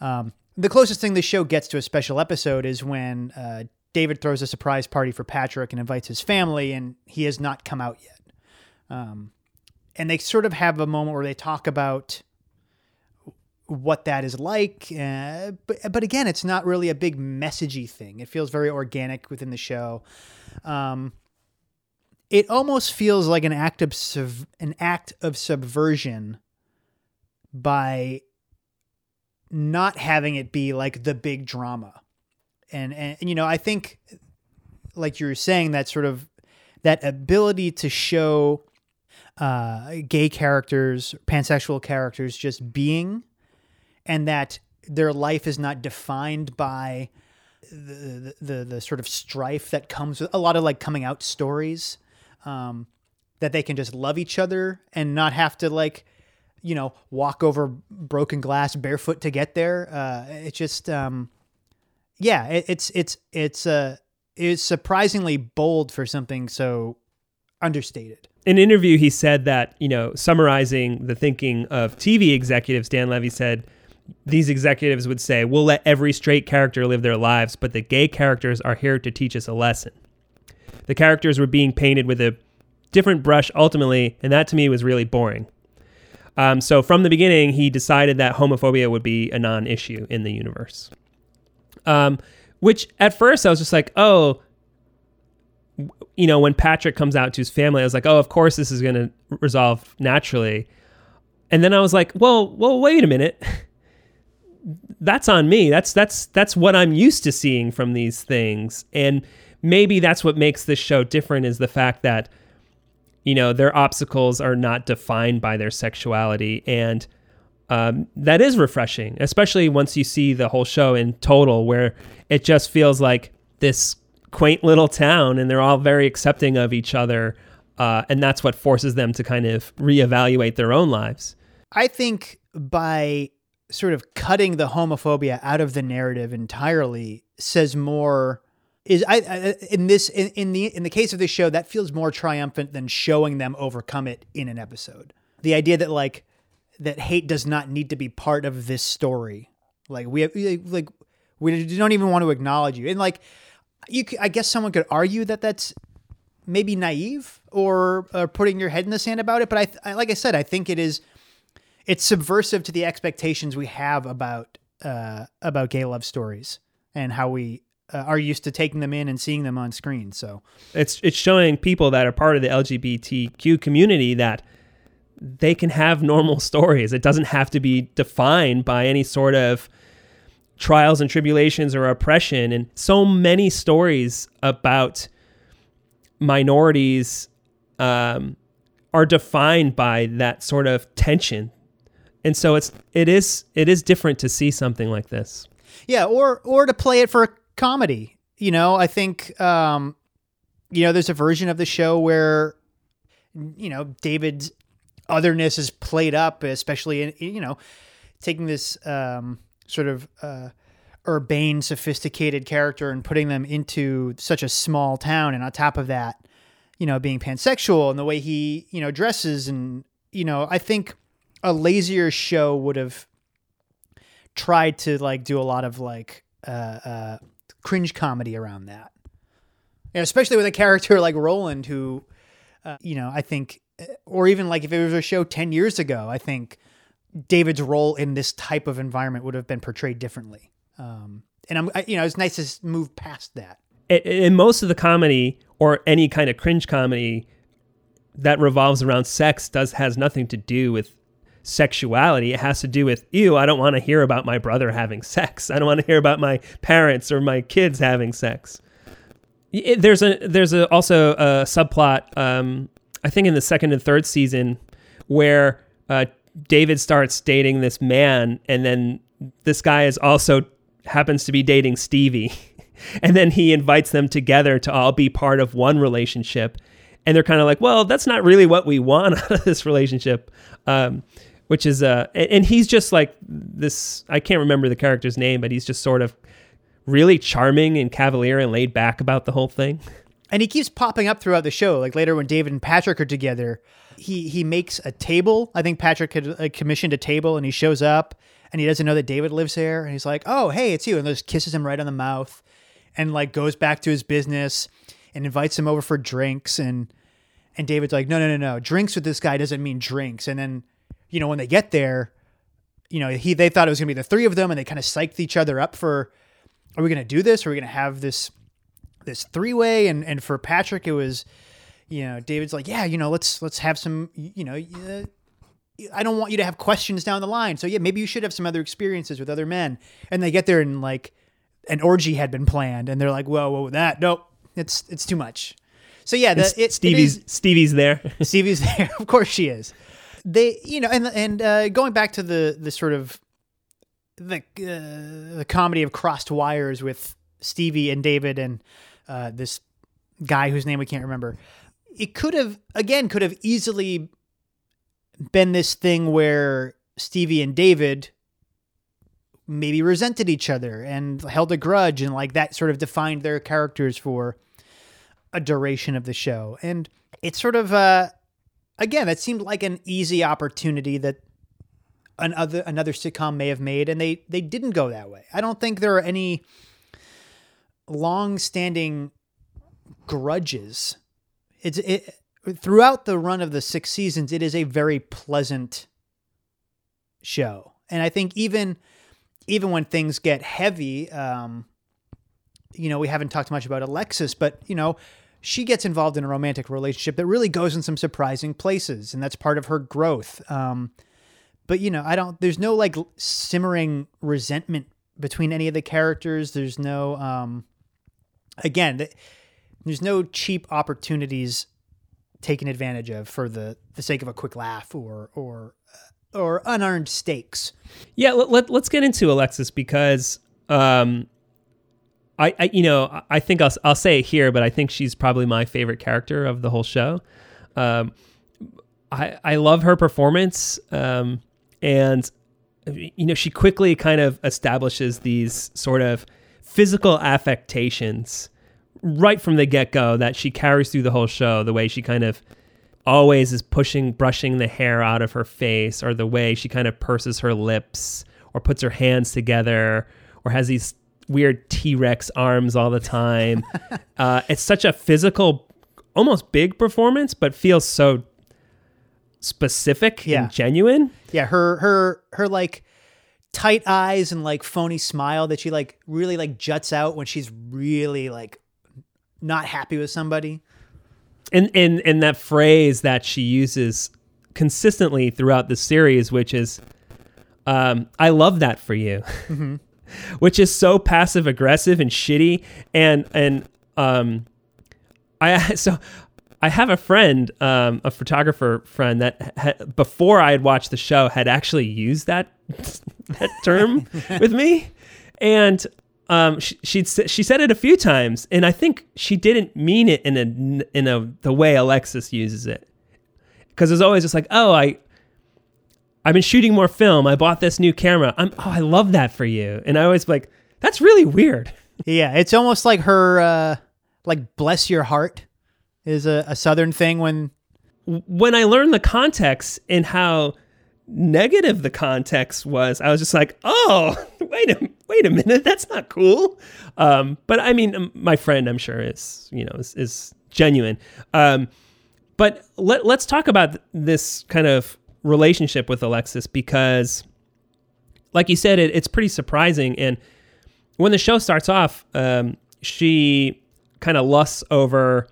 Um, the closest thing the show gets to a special episode is when uh, David throws a surprise party for Patrick and invites his family, and he has not come out yet. Um, and they sort of have a moment where they talk about what that is like. Uh, but but again, it's not really a big messagey thing. It feels very organic within the show. Um, it almost feels like an act of sub- an act of subversion by not having it be like the big drama. And, and you know, I think like you were saying that sort of that ability to show uh, gay characters, pansexual characters just being and that their life is not defined by the, the, the, sort of strife that comes with a lot of like coming out stories um, that they can just love each other and not have to like you know walk over broken glass barefoot to get there. Uh, it just um, yeah it, it's it's it's uh it's surprisingly bold for something so understated. In an interview he said that you know summarizing the thinking of tv executives dan levy said these executives would say we'll let every straight character live their lives but the gay characters are here to teach us a lesson the characters were being painted with a different brush ultimately, and that to me was really boring. Um, so from the beginning, he decided that homophobia would be a non-issue in the universe. Um, which at first I was just like, oh, you know, when Patrick comes out to his family, I was like, oh, of course this is going to resolve naturally. And then I was like, well, well, wait a minute. that's on me. That's that's that's what I'm used to seeing from these things. And maybe that's what makes this show different is the fact that you know their obstacles are not defined by their sexuality and um, that is refreshing especially once you see the whole show in total where it just feels like this quaint little town and they're all very accepting of each other uh, and that's what forces them to kind of reevaluate their own lives i think by sort of cutting the homophobia out of the narrative entirely says more is I, I in this in, in the in the case of this show that feels more triumphant than showing them overcome it in an episode. The idea that like that hate does not need to be part of this story. Like we have like we don't even want to acknowledge you. And like you I guess someone could argue that that's maybe naive or, or putting your head in the sand about it, but I, I like I said I think it is it's subversive to the expectations we have about uh, about gay love stories and how we uh, are used to taking them in and seeing them on screen. So it's it's showing people that are part of the LGBTQ community that they can have normal stories. It doesn't have to be defined by any sort of trials and tribulations or oppression. And so many stories about minorities um, are defined by that sort of tension. And so it's it is it is different to see something like this. Yeah, or or to play it for a comedy. You know, I think um, you know there's a version of the show where you know David's otherness is played up, especially in you know taking this um, sort of uh, urbane, sophisticated character and putting them into such a small town, and on top of that, you know, being pansexual and the way he you know dresses, and you know, I think a lazier show would have tried to like do a lot of like uh, uh, cringe comedy around that. And especially with a character like Roland, who, uh, you know, I think, uh, or even like if it was a show 10 years ago, I think David's role in this type of environment would have been portrayed differently. Um, and I'm, I, you know, it's nice to move past that. In most of the comedy or any kind of cringe comedy that revolves around sex does has nothing to do with sexuality. It has to do with, ew, I don't want to hear about my brother having sex. I don't want to hear about my parents or my kids having sex. It, there's a there's a, also a subplot, um, I think in the second and third season, where uh, David starts dating this man, and then this guy is also happens to be dating Stevie. and then he invites them together to all be part of one relationship. And they're kind of like, well, that's not really what we want out of this relationship. Um, which is uh and he's just like this I can't remember the character's name, but he's just sort of really charming and cavalier and laid back about the whole thing. And he keeps popping up throughout the show. Like later when David and Patrick are together, he he makes a table. I think Patrick had uh, commissioned a table and he shows up and he doesn't know that David lives there and he's like, "Oh, hey, it's you." And just kisses him right on the mouth. and like goes back to his business and invites him over for drinks and and David's like, no, no, no, no. Drinks with this guy doesn't mean drinks. And then, you know, when they get there, you know, he they thought it was gonna be the three of them, and they kind of psyched each other up for, are we gonna do this? Are we gonna have this this three way? And and for Patrick, it was, you know, David's like, yeah, you know, let's let's have some, you know. Uh, I don't want you to have questions down the line. So yeah, maybe you should have some other experiences with other men. And they get there and like an orgy had been planned, and they're like, whoa, whoa, that nope, it's it's too much. So yeah, the, it, Stevie's it is, Stevie's there. Stevie's there. Of course she is. They, you know, and and uh, going back to the the sort of the uh, the comedy of crossed wires with Stevie and David and uh, this guy whose name we can't remember. It could have again could have easily been this thing where Stevie and David maybe resented each other and held a grudge and like that sort of defined their characters for a duration of the show. And it's sort of uh again, that seemed like an easy opportunity that another another sitcom may have made and they they didn't go that way. I don't think there are any long-standing grudges. It's it throughout the run of the 6 seasons it is a very pleasant show. And I think even even when things get heavy, um, you know, we haven't talked much about Alexis, but you know, she gets involved in a romantic relationship that really goes in some surprising places, and that's part of her growth. Um, but you know, I don't. There's no like simmering resentment between any of the characters. There's no, um, again, there's no cheap opportunities taken advantage of for the the sake of a quick laugh or or or unearned stakes. Yeah, let, let, us get into Alexis because um, I, I, you know, I think I'll, I'll say it here, but I think she's probably my favorite character of the whole show. Um, I, I love her performance. Um, and, you know, she quickly kind of establishes these sort of physical affectations right from the get go that she carries through the whole show, the way she kind of always is pushing, brushing the hair out of her face, or the way she kind of purses her lips, or puts her hands together, or has these weird T Rex arms all the time. uh, it's such a physical, almost big performance, but feels so specific yeah. and genuine. Yeah, her her her like tight eyes and like phony smile that she like really like juts out when she's really like not happy with somebody and and and that phrase that she uses consistently throughout the series, which is, um, "I love that for you," mm-hmm. Which is so passive aggressive and shitty. And and um, I so I have a friend, um, a photographer friend that ha- before I had watched the show had actually used that that term with me, and um, she she she said it a few times, and I think she didn't mean it in a in a the way Alexis uses it, because it's always just like, oh, I I've been shooting more film. I bought this new camera. I'm oh, I love that for you, and I always like that's really weird. Yeah, it's almost like her uh, like bless your heart is a, a southern thing when when I learned the context and how negative the context was, I was just like, oh, wait a wait a minute, that's not cool. Um, but I mean, my friend, I'm sure is you know is, is genuine. Um, but let let's talk about this kind of relationship with Alexis because, like you said, it, it's pretty surprising. And when the show starts off, um, she kind of lusts over.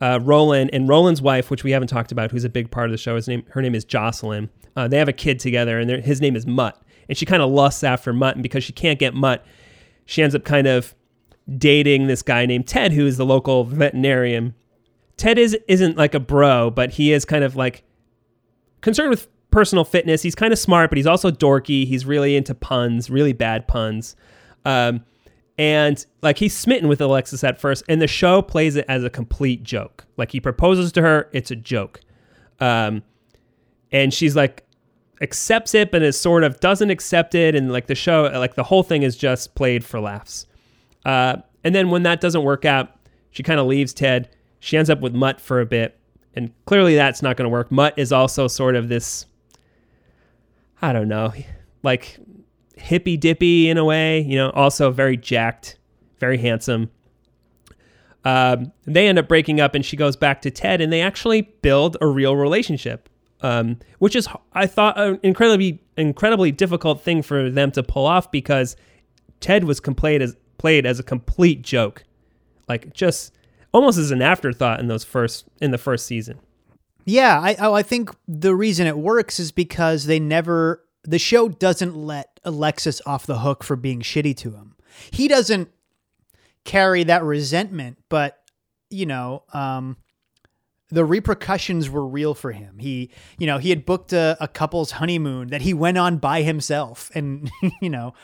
Uh, Roland and Roland's wife, which we haven't talked about, who's a big part of the show. His name, her name is Jocelyn. Uh, they have a kid together, and his name is Mutt. And she kind of lusts after Mutt, and because she can't get Mutt, she ends up kind of dating this guy named Ted, who is the local veterinarian. Ted is isn't like a bro, but he is kind of like concerned with personal fitness. He's kind of smart, but he's also dorky. He's really into puns, really bad puns. Um, and like he's smitten with Alexis at first, and the show plays it as a complete joke. Like he proposes to her, it's a joke. Um, and she's like accepts it but is sort of doesn't accept it and like the show like the whole thing is just played for laughs uh, and then when that doesn't work out she kind of leaves ted she ends up with mutt for a bit and clearly that's not going to work mutt is also sort of this i don't know like hippy dippy in a way you know also very jacked very handsome. Um, they end up breaking up, and she goes back to Ted, and they actually build a real relationship, um, which is I thought an incredibly incredibly difficult thing for them to pull off because Ted was played as played as a complete joke, like just almost as an afterthought in those first in the first season. Yeah, I I think the reason it works is because they never the show doesn't let Alexis off the hook for being shitty to him. He doesn't carry that resentment, but you know, um, the repercussions were real for him. He, you know, he had booked a, a couple's honeymoon that he went on by himself, and you know,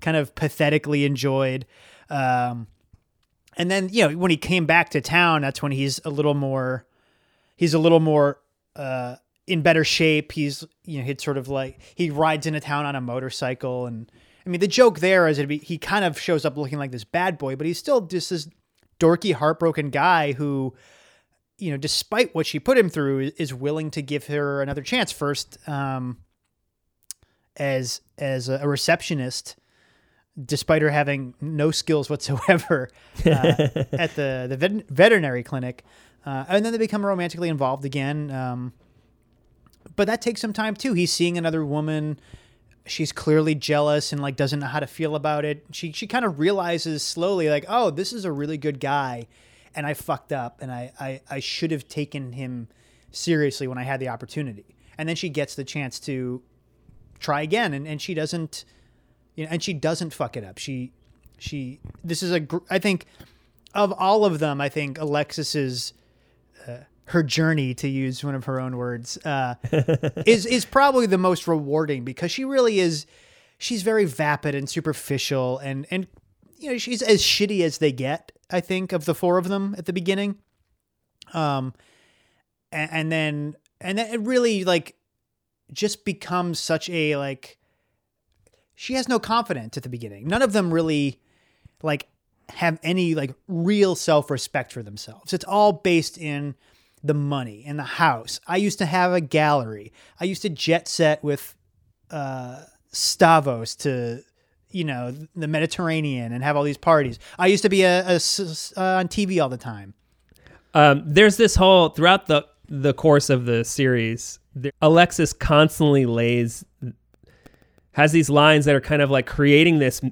kind of pathetically enjoyed. Um, and then you know, when he came back to town, that's when he's a little more, he's a little more. Uh, in better shape. He's you know he'd sort of like he rides into town on a motorcycle, and I mean the joke there is it be he kind of shows up looking like this bad boy, but he's still just this dorky, heartbroken guy who, you know, despite what she put him through, is willing to give her another chance. First, um, as as a receptionist, despite her having no skills whatsoever uh, at the the vet- veterinary clinic, uh, and then they become romantically involved again. Um, but that takes some time too. He's seeing another woman. She's clearly jealous and like doesn't know how to feel about it. She she kind of realizes slowly like, oh, this is a really good guy, and I fucked up, and I I, I should have taken him seriously when I had the opportunity. And then she gets the chance to try again, and, and she doesn't, you know, and she doesn't fuck it up. She she this is a I think of all of them, I think Alexis's uh, her journey, to use one of her own words, uh, is is probably the most rewarding because she really is. She's very vapid and superficial, and and you know she's as shitty as they get. I think of the four of them at the beginning, um, and, and then and then it really like just becomes such a like. She has no confidence at the beginning. None of them really like have any like real self respect for themselves. It's all based in the money and the house. I used to have a gallery. I used to jet set with uh, Stavros to, you know, the Mediterranean and have all these parties. I used to be a, a, uh, on TV all the time. Um, there's this whole throughout the the course of the series, the, Alexis constantly lays has these lines that are kind of like creating this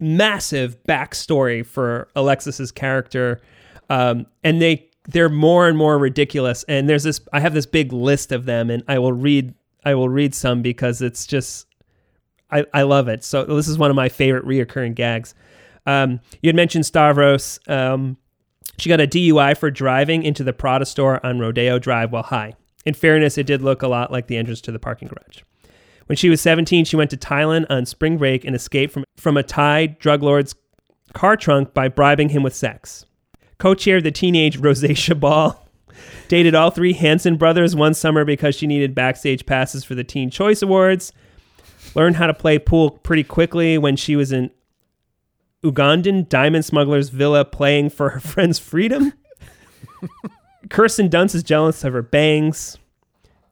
massive backstory for Alexis's character, um, and they they're more and more ridiculous. And there's this I have this big list of them, and I will read I will read some because it's just I, I love it. So this is one of my favorite reoccurring gags. Um, you had mentioned Stavros. Um, she got a DUI for driving into the Prada store on Rodeo Drive while high. In fairness, it did look a lot like the entrance to the parking garage. When she was 17, she went to Thailand on spring break and escaped from, from a Thai drug lord's car trunk by bribing him with sex. Co-chaired the teenage rosacea ball dated all three hanson brothers one summer because she needed backstage passes for the teen choice awards. Learned how to play pool pretty quickly when she was in ugandan diamond smuggler's villa playing for her friend's freedom. Kirsten dunst is jealous of her bangs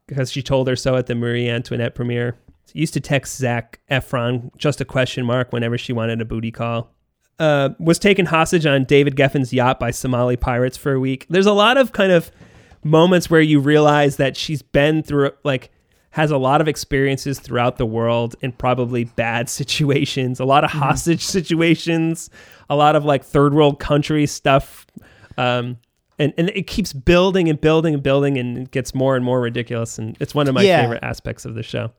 because she told her so at the marie antoinette premiere used to text zac efron just a question mark whenever she wanted a booty call uh, was taken hostage on David Geffen's yacht by Somali pirates for a week. There's a lot of kind of moments where you realize that she's been through like has a lot of experiences throughout the world in probably bad situations, a lot of mm-hmm. hostage situations, a lot of like third world country stuff. Um, and, and it keeps building and building and building and it gets more and more ridiculous. And it's one of my yeah. favorite aspects of the show.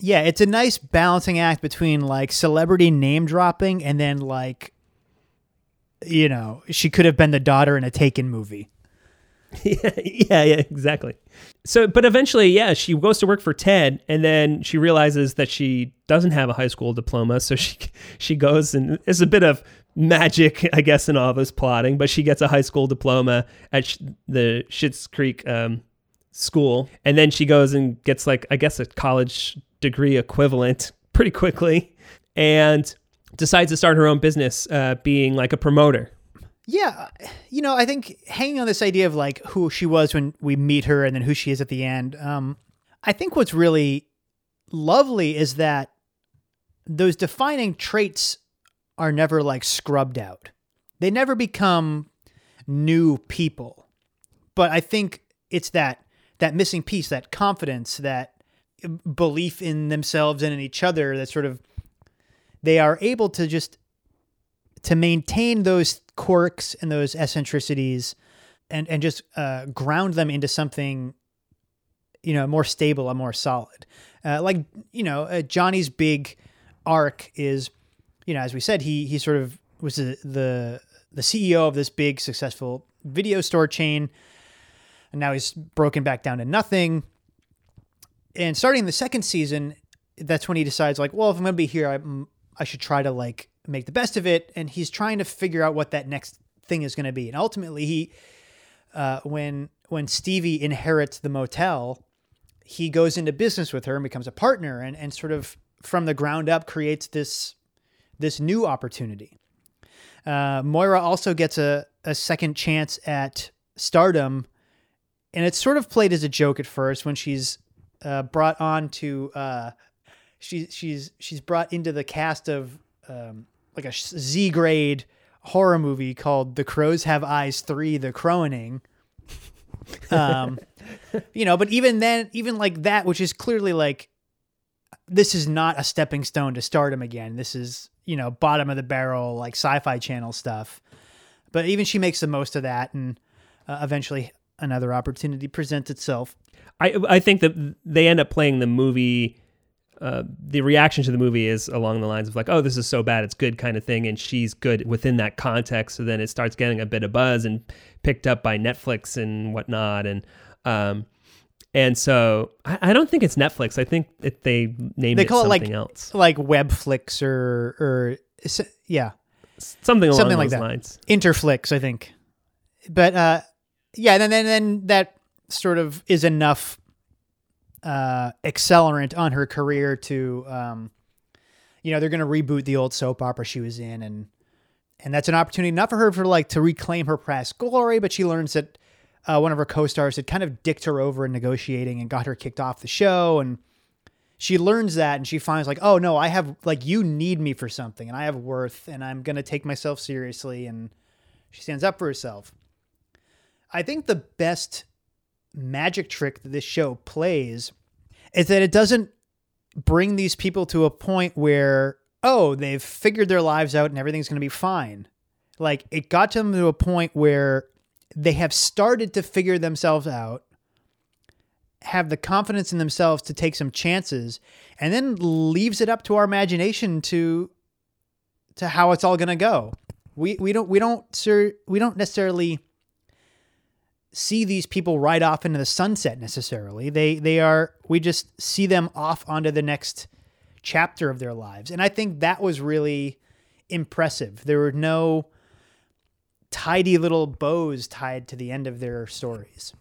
Yeah, it's a nice balancing act between like celebrity name dropping and then like you know, she could have been the daughter in a Taken movie. yeah, yeah, yeah, exactly. So, but eventually, yeah, she goes to work for Ted, and then she realizes that she doesn't have a high school diploma. So she she goes and it's a bit of magic, I guess, in all this plotting. But she gets a high school diploma at the Schitt's Creek um, school, and then she goes and gets like I guess a college degree equivalent pretty quickly, and decides to start her own business, uh, being like a promoter. Yeah, you know, I think hanging on this idea of like who she was when we meet her and then who she is at the end. Um, I think what's really lovely is that those defining traits are never like scrubbed out. they never become new people. But I think it's that that missing piece, that confidence, that belief in themselves and in each other that sort of they are able to just to maintain those quirks and those eccentricities and and just uh, ground them into something you know more stable and more solid. Uh, like you know uh, johnny's big arc is you know as we said he he sort of was the, the the ceo of this big successful video store chain and now he's broken back down to nothing. And starting the second season that's when he decides like well if i'm gonna be here i, I should try to like make the best of it. And he's trying to figure out what that next thing is going to be. And ultimately he uh, when when stevie inherits the motel he goes into business with her and becomes a partner and, and sort of from the ground up creates this this new opportunity. Uh, moira also gets a, a second chance at stardom and it's sort of played as a joke at first when she's uh, brought on to uh, she, she's she's brought into the cast of um, like a Z grade horror movie called The Crows Have Eyes 3 The Crowening. Um, you know, but even then, even like that, which is clearly like, this is not a stepping stone to stardom again. This is, you know, bottom of the barrel, like sci fi channel stuff. But even she makes the most of that. And uh, eventually another opportunity presents itself. I, I think that they end up playing the movie uh, the reaction to the movie is along the lines of like, oh, this is so bad, it's good kind of thing, and she's good within that context. So then it starts getting a bit of buzz and picked up by Netflix and whatnot, and um, and so I, I don't think it's Netflix. I think it, they named they it call something it like else, like Webflix or or yeah, something along something like that. lines. Interflix, I think. But uh, yeah, and then then, that sort of is enough uh, accelerant on her career to, um, you know, they're going to reboot the old soap opera she was in, and and that's an opportunity not for her for like to reclaim her past glory, but she learns that uh, one of her co-stars had kind of dicked her over in negotiating and got her kicked off the show, and she learns that, and she finds like, oh no, I have like you need me for something, and I have worth, and I'm going to take myself seriously, and she stands up for herself. I think the best magic trick that this show plays is that it doesn't bring these people to a point where oh they've figured their lives out and everything's going to be fine. Like it got them to a point where they have started to figure themselves out have the confidence in themselves to take some chances and then leaves it up to our imagination to to how it's all going to go. We we don't we don't sir we don't necessarily see these people ride off into the sunset necessarily. They they are we just see them off onto the next chapter of their lives. And I think that was really impressive. There were no tidy little bows tied to the end of their stories.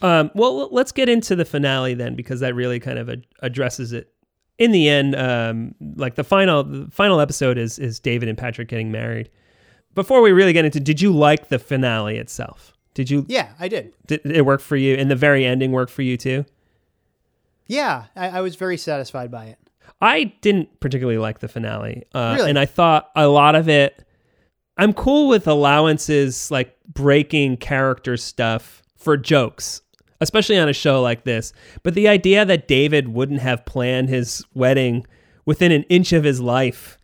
Um, well, let's get into the finale then, because that really kind of ad- addresses it. In the end, um, like the final, the final episode is is David and Patrick getting married. Before we really get into, did you like the finale itself? Did you? Yeah, I did. Did it work for you? And the very ending worked for you too? Yeah, I, I was very satisfied by it. I didn't particularly like the finale. Uh, Really? And I thought a lot of it, I'm cool with allowances like breaking character stuff for jokes, especially on a show like this. But the idea that David wouldn't have planned his wedding within an inch of his life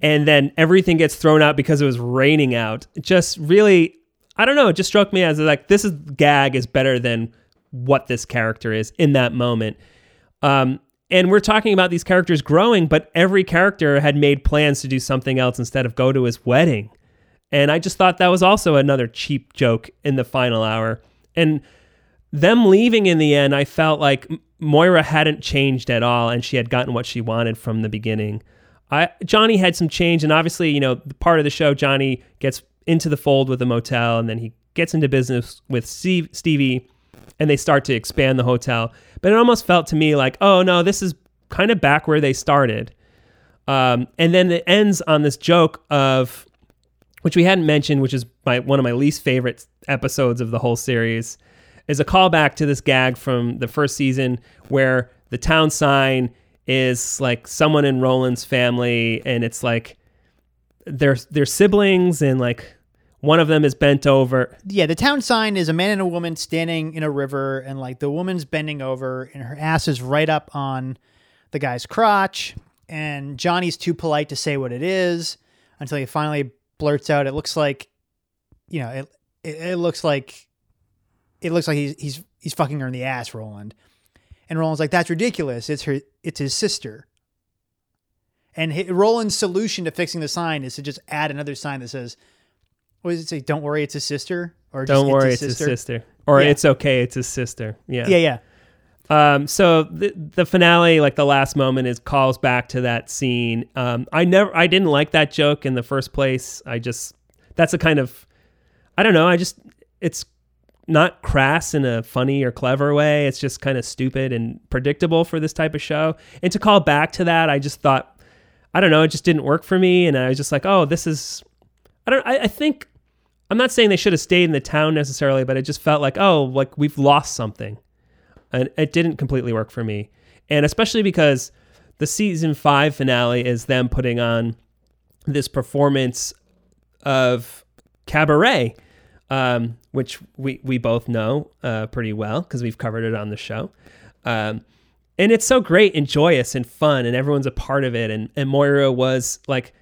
and then everything gets thrown out because it was raining out just really I don't know. It just struck me as like this is gag is better than what this character is in that moment. Um, and we're talking about these characters growing, but every character had made plans to do something else instead of go to his wedding. And I just thought that was also another cheap joke in the final hour. And them leaving in the end, I felt like Moira hadn't changed at all, and she had gotten what she wanted from the beginning. I Johnny had some change, and obviously, you know, part of the show, Johnny gets into the fold with the motel, and then he gets into business with Steve, Stevie, and they start to expand the hotel. But it almost felt to me like, oh no, this is kind of back where they started. Um, and then it ends on this joke of, which we hadn't mentioned, which is my one of my least favorite episodes of the whole series, is a callback to this gag from the first season where the town sign is like someone in Roland's family, and it's like their their siblings and like one of them is bent over. Yeah, the town sign is a man and a woman standing in a river, and like the woman's bending over, and her ass is right up on the guy's crotch. And Johnny's too polite to say what it is until he finally blurts out, "It looks like, you know, it it, it looks like, it looks like he's he's he's fucking her in the ass, Roland." And Roland's like, "That's ridiculous. It's her. It's his sister." And Roland's solution to fixing the sign is to just add another sign that says, "What does it say? Don't worry, it's his sister." Or Don't worry, it's his sister. Or Yeah. it's okay, it's his sister. Yeah. Yeah, yeah. Um, so the the finale, like the last moment, is calls back to that scene. Um, I never, I didn't like that joke in the first place. I just, that's a kind of, I don't know. I just, it's not crass in a funny or clever way. It's just kind of stupid and predictable for this type of show. And to call back to that, I just thought, I don't know, it just didn't work for me. And I was just like, oh, this is, I don't, I, I think, I'm not saying they should have stayed in the town necessarily, but it just felt like, oh, like we've lost something and it didn't completely work for me. And especially because the season five finale is them putting on this performance of cabaret, um, which we we both know uh, pretty well because we've covered it on the show. Um, and it's so great and joyous and fun, and everyone's a part of it. And and Moira was like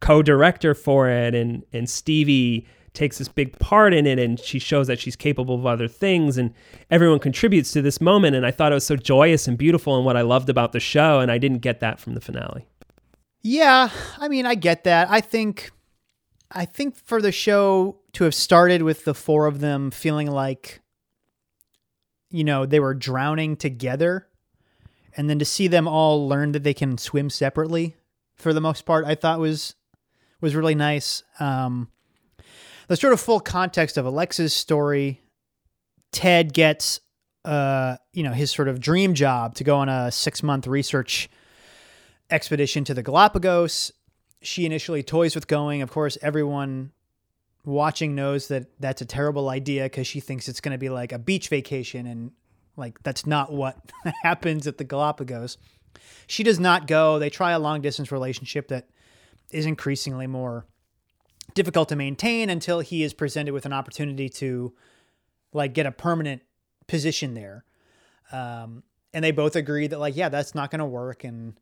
co-director for it, and and Stevie takes this big part in it and she shows that she's capable of other things and everyone contributes to this moment and I thought it was so joyous and beautiful and what I loved about the show and I didn't get that from the finale. Yeah, I mean, I get that. I think I think for the show to have started with the four of them feeling like you know, they were drowning together and then to see them all learn that they can swim separately for the most part, I thought was was really nice. Um the sort of full context of Alexis's story, Ted gets uh, you know, his sort of dream job to go on a 6-month research expedition to the Galapagos. She initially toys with going. Of course, everyone watching knows that that's a terrible idea because she thinks it's going to be like a beach vacation, and like that's not what happens at the Galapagos. She does not go. They try a long distance relationship that is increasingly more difficult to maintain until he is presented with an opportunity to like get a permanent position there. Um, and they both agree that like, yeah, that's not going to work. And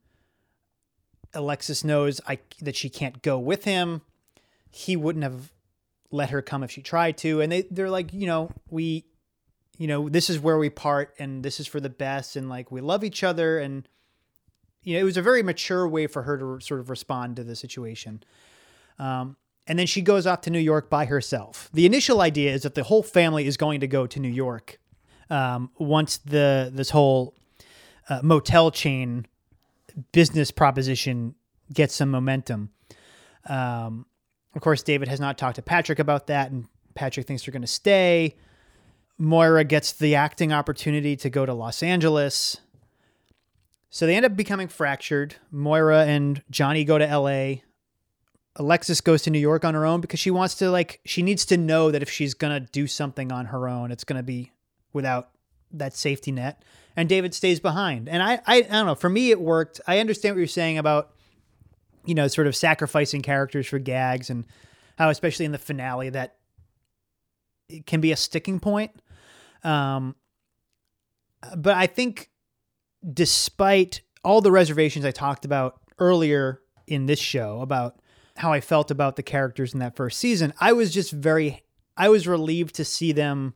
Alexis knows I, that she can't go with him. He wouldn't have let her come if she tried to. And they, they're like, you know, we, you know, this is where we part and this is for the best. And like, we love each other. And, you know, it was a very mature way for her to sort of respond to the situation. Um, and then she goes off to New York by herself. The initial idea is that the whole family is going to go to New York um, once the this whole uh, motel chain business proposition gets some momentum. Um, of course, David has not talked to Patrick about that, and Patrick thinks they're going to stay. Moira gets the acting opportunity to go to Los Angeles. So they end up becoming fractured. Moira and Johnny go to LA. Alexis goes to New York on her own because she wants to like she needs to know that if she's gonna do something on her own, it's gonna be without that safety net. And David stays behind. And I, I, I don't know. For me, it worked. I understand what you're saying about, you know, sort of sacrificing characters for gags and how, especially in the finale, that it can be a sticking point. Um, but I think, despite all the reservations I talked about earlier in this show about how I felt about the characters in that first season, I was just very, I was relieved to see them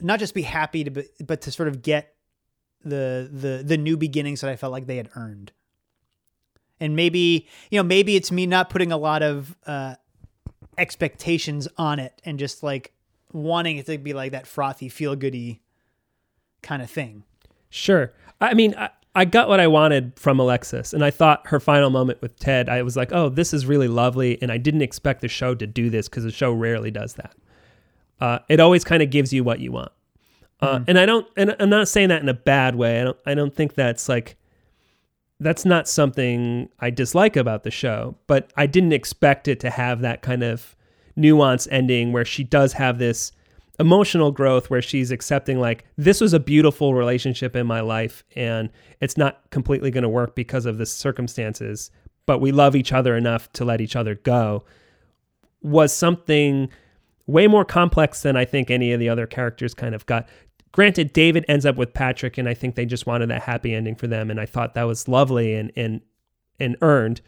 not just be happy to, be, but to sort of get the the the new beginnings that I felt like they had earned. And maybe you know maybe it's me not putting a lot of uh, expectations on it and just like wanting it to be like that frothy feel goody kind of thing. Sure. I mean, I, I got what I wanted from Alexis, and I thought her final moment with Ted, I was like, oh, this is really lovely, and I didn't expect the show to do this because the show rarely does that. Uh, it always kind of gives you what you want. Uh, And I don't, and I'm not saying that in a bad way. I don't, I don't think that's like, that's not something I dislike about the show, but I didn't expect it to have that kind of nuance ending where she does have this emotional growth where she's accepting like this was a beautiful relationship in my life and it's not completely going to work because of the circumstances but we love each other enough to let each other go was something way more complex than I think any of the other characters kind of got. Granted, David ends up with Patrick, and I think they just wanted that happy ending for them, and I thought that was lovely and and and earned.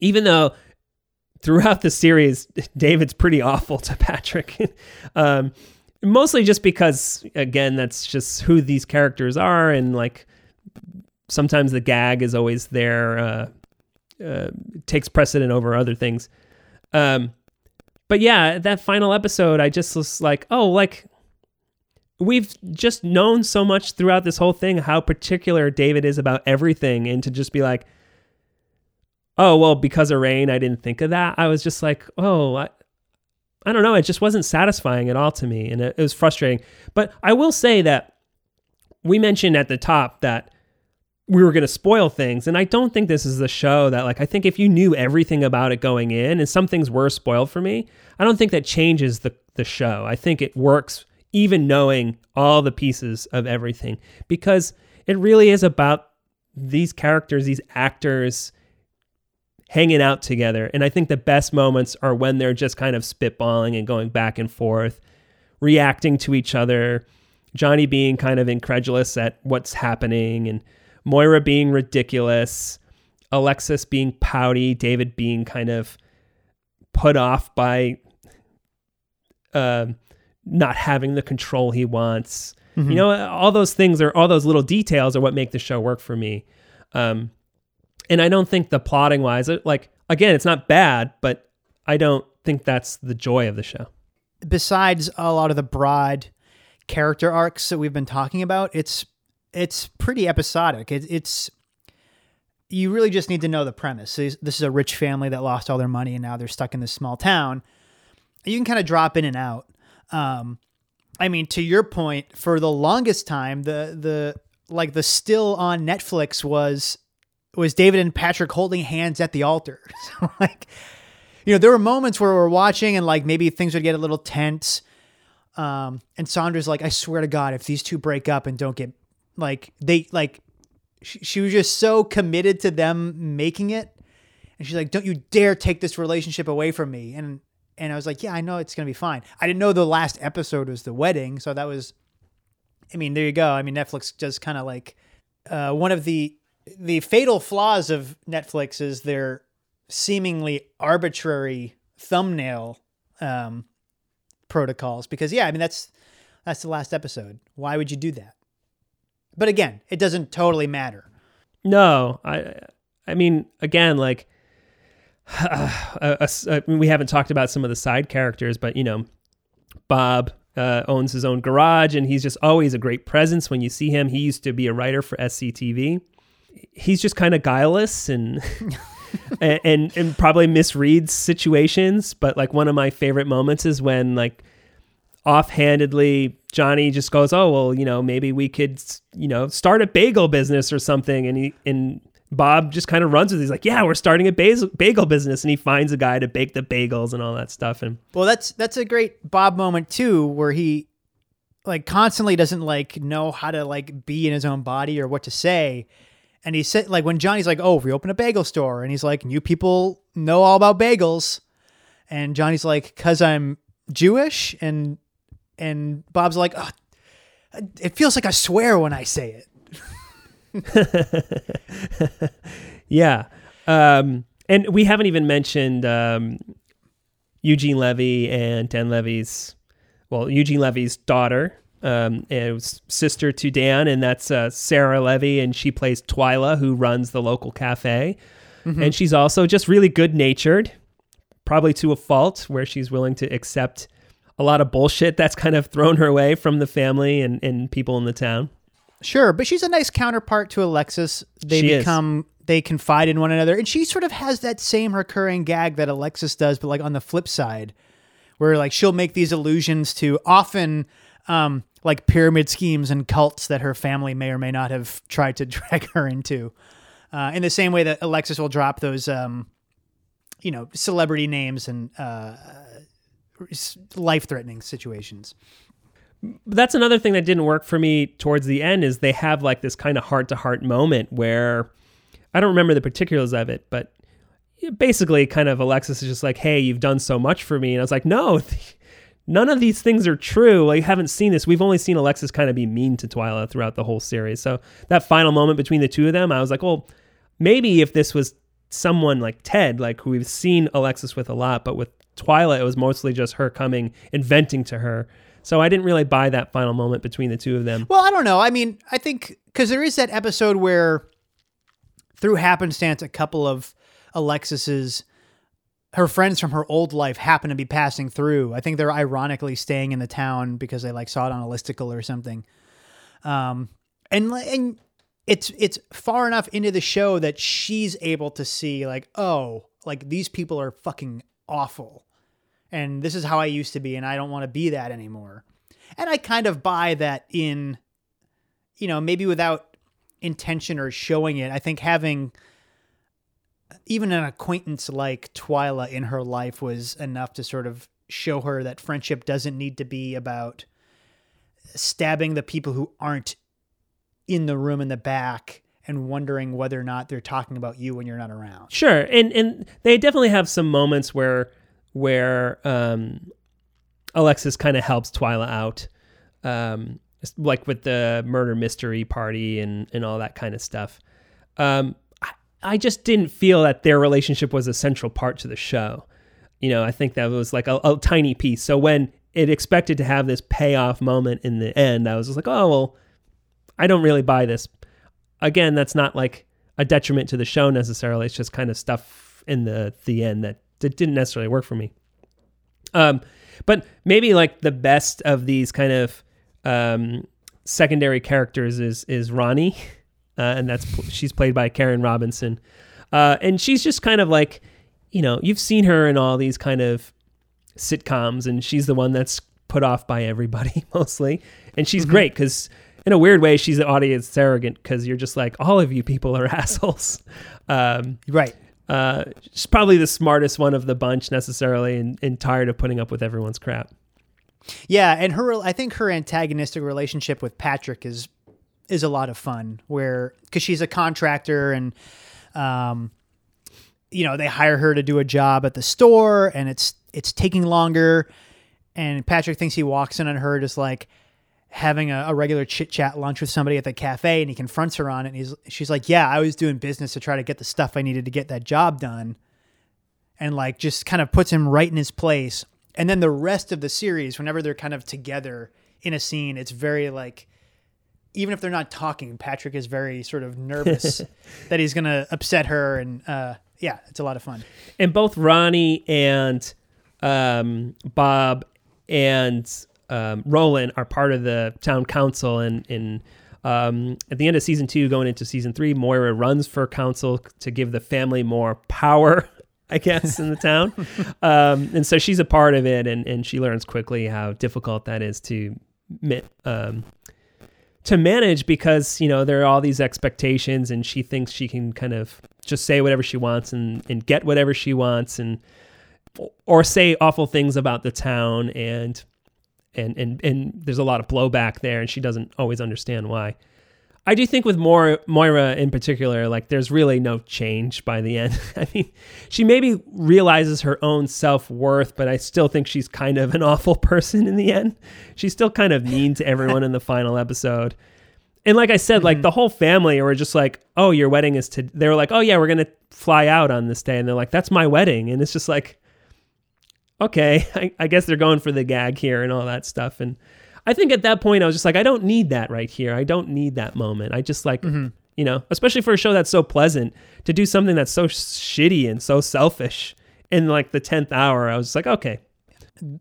Even though throughout the series, David's pretty awful to Patrick. um, mostly just because, again, that's just who these characters are, and like sometimes the gag is always there, uh, uh, takes precedent over other things. Um, but yeah, that final episode, I just was like, oh, like we've just known so much throughout this whole thing how particular David is about everything, and to just be like, oh, well, because of rain, I didn't think of that. I was just like, oh, I, I don't know. It just wasn't satisfying at all to me, and it, it was frustrating. But I will say that we mentioned at the top that we were going to spoil things. And I don't think this is the show that, like, I think if you knew everything about it going in and some things were spoiled for me, I don't think that changes the, the show. I think it works even knowing all the pieces of everything because it really is about these characters, these actors hanging out together. And I think the best moments are when they're just kind of spitballing and going back and forth, reacting to each other. Johnny being kind of incredulous at what's happening and Moira being ridiculous, Alexis being pouty, David being kind of put off by uh, not having the control he wants. Mm-hmm. You know, all those things are all those little details are what make the show work for me. Um, and I don't think the plotting wise, like again, it's not bad, but I don't think that's the joy of the show. Besides a lot of the broad character arcs that we've been talking about, it's it's pretty episodic. It, it's you really just need to know the premise. This is a rich family that lost all their money and now they're stuck in this small town. You can kind of drop in and out. Um, I mean, to your point, for the longest time, the the like the still on Netflix was was David and Patrick holding hands at the altar. so like, you know, there were moments where we're watching and like maybe things would get a little tense. Um, and Sandra's like, I swear to God, if these two break up and don't get like they like she, she was just so committed to them making it and she's like don't you dare take this relationship away from me and and i was like yeah i know it's gonna be fine i didn't know the last episode was the wedding so that was i mean there you go i mean netflix does kind of like uh, one of the the fatal flaws of netflix is their seemingly arbitrary thumbnail um, protocols because yeah i mean that's that's the last episode why would you do that but again, it doesn't totally matter. No, I I mean again like uh, uh, we haven't talked about some of the side characters, but you know, Bob uh, owns his own garage and he's just always a great presence when you see him. He used to be a writer for SCTV. He's just kind of guileless and, and, and and probably misreads situations. But like one of my favorite moments is when like offhandedly Johnny just goes, "Oh well, you know, maybe we could, you know, start a bagel business or something." And he and Bob just kind of runs with. It. He's like, "Yeah, we're starting a bagel business," and he finds a guy to bake the bagels and all that stuff. And well, that's that's a great Bob moment too, where he like constantly doesn't like know how to like be in his own body or what to say. And he said, like when Johnny's like, "Oh, we open a bagel store," and he's like, "You people know all about bagels," and Johnny's like, "Cause I'm Jewish," and and Bob's like, oh, it feels like I swear when I say it. yeah. Um, and we haven't even mentioned um, Eugene Levy and Dan Levy's, well, Eugene Levy's daughter, um, and sister to Dan, and that's uh, Sarah Levy, and she plays Twyla, who runs the local cafe. Mm-hmm. And she's also just really good natured, probably to a fault, where she's willing to accept a lot of bullshit that's kind of thrown her away from the family and, and people in the town. Sure, but she's a nice counterpart to Alexis. They she become is. they confide in one another, and she sort of has that same recurring gag that Alexis does, but like on the flip side, where like she'll make these allusions to often um, like pyramid schemes and cults that her family may or may not have tried to drag her into. Uh, in the same way that Alexis will drop those, um, you know, celebrity names and uh, life threatening situations. That's another thing that didn't work for me towards the end is they have like this kind of heart to heart moment where I don't remember the particulars of it, but basically kind of Alexis is just like, "Hey, you've done so much for me," and I was like, "No." None of these things are true. I haven't seen this. We've only seen Alexis kind of be mean to Twyla throughout the whole series. So that final moment between the two of them, I was like, well, maybe if this was someone like Ted, like who we've seen Alexis with a lot, but with Twyla, it was mostly just her coming and venting to her. So I didn't really buy that final moment between the two of them. Well, I don't know. I mean, I think because there is that episode where, through happenstance, a couple of Alexis's her friends from her old life happen to be passing through. I think they're ironically staying in the town because they like saw it on a listicle or something. Um, and and it's it's far enough into the show that she's able to see like, oh, like these people are fucking awful. And this is how I used to be and I don't want to be that anymore. And I kind of buy that in you know, maybe without intention or showing it. I think having even an acquaintance like Twyla in her life was enough to sort of show her that friendship doesn't need to be about stabbing the people who aren't in the room in the back and wondering whether or not they're talking about you when you're not around. Sure, and and they definitely have some moments where where um, Alexis kind of helps Twyla out, um, like with the murder mystery party and and all that kind of stuff. Um, I just didn't feel that their relationship was a central part to the show. You know, I think that was like a, a tiny piece. So when it expected to have this payoff moment in the end, I was just like, oh, well, I don't really buy this. Again, that's not like a detriment to the show necessarily. It's just kind of stuff in the the end that, that didn't necessarily work for me. Um, but maybe like the best of these kind of um, secondary characters is is Ronnie. uh, and that's she's played by Karen Robinson, uh, and she's just kind of like, you know, you've seen her in all these kind of sitcoms, and she's the one that's put off by everybody mostly, and she's mm-hmm. great because in a weird way she's an audience surrogate because you're just like all of you people are assholes, um, right. Uh, she's probably the smartest one of the bunch necessarily, and, and tired of putting up with everyone's crap. Yeah, and her I think her antagonistic relationship with Patrick is is a lot of fun where because she's a contractor and um, you know they hire her to do a job at the store and it's it's taking longer. And patrick thinks he walks in on her just like having a, a regular chit chat lunch with somebody at the cafe and he confronts her on it and he's she's like yeah i was doing business to try to get the stuff i needed to get that job done. And like just kind of puts him right in his place. And then the rest of the series whenever they're kind of together in a scene it's very like even if they're not talking, Patrick is very sort of nervous that he's going to upset her. And uh, yeah, it's a lot of fun. And both Ronnie and um, Bob and um, Roland are part of the town council. And in um, at the end of season two, going into season three, Moira runs for council to give the family more power. I guess in the town, um, and so she's a part of it, and, and she learns quickly how difficult that is to um, to manage because you know there are all these expectations and she thinks she can kind of just say whatever she wants and, and get whatever she wants and or say awful things about the town and and and and there's a lot of blowback there and she doesn't always understand why I do think with Moira, Moira in particular, like there's really no change by the end. I mean, she maybe realizes her own self worth, but I still think she's kind of an awful person in the end. She's still kind of mean to everyone in the final episode. And like I said, mm-hmm. like the whole family were just like, "Oh, your wedding is to." They were like, "Oh yeah, we're gonna fly out on this day," and they're like, "That's my wedding," and it's just like, okay, I, I guess they're going for the gag here and all that stuff, and I think at that point I was just like, I don't need that right here. I don't need that moment. I just like, mm-hmm. you know, especially for a show that's so pleasant to do something that's so shitty and so selfish in like the tenth hour. I was like, okay.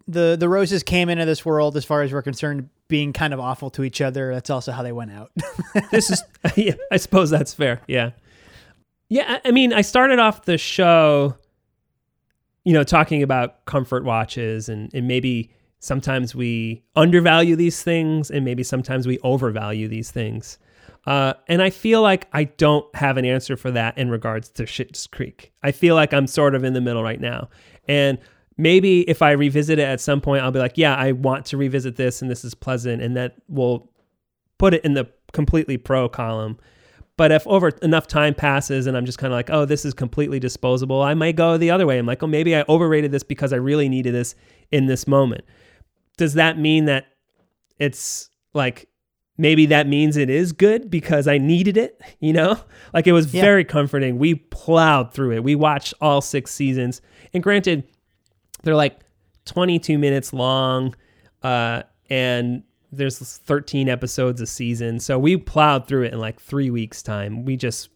The the roses came into this world, as far as we're concerned, being kind of awful to each other. That's also how they went out. this is, yeah, I suppose that's fair. Yeah, yeah. I mean, I started off the show, you know, talking about comfort watches and and maybe sometimes we undervalue these things and maybe sometimes we overvalue these things. Uh, and I feel like I don't have an answer for that in regards to Schitt's Creek. I feel like I'm sort of in the middle right now. And maybe if I revisit it at some point, I'll be like, yeah, I want to revisit this and this is pleasant. And that will put it in the completely pro column. But if over enough time passes and I'm just kind of like, oh, this is completely disposable, I might go the other way. I'm like, oh, maybe I overrated this because I really needed this in this moment. Does that mean that it's like maybe that means it is good because I needed it, you know? Like it was Yeah. very comforting. We plowed through it. We watched all six seasons. And granted, they're like 22 minutes long uh, and there's 13 episodes a season. So we plowed through it in like three weeks' time. We just,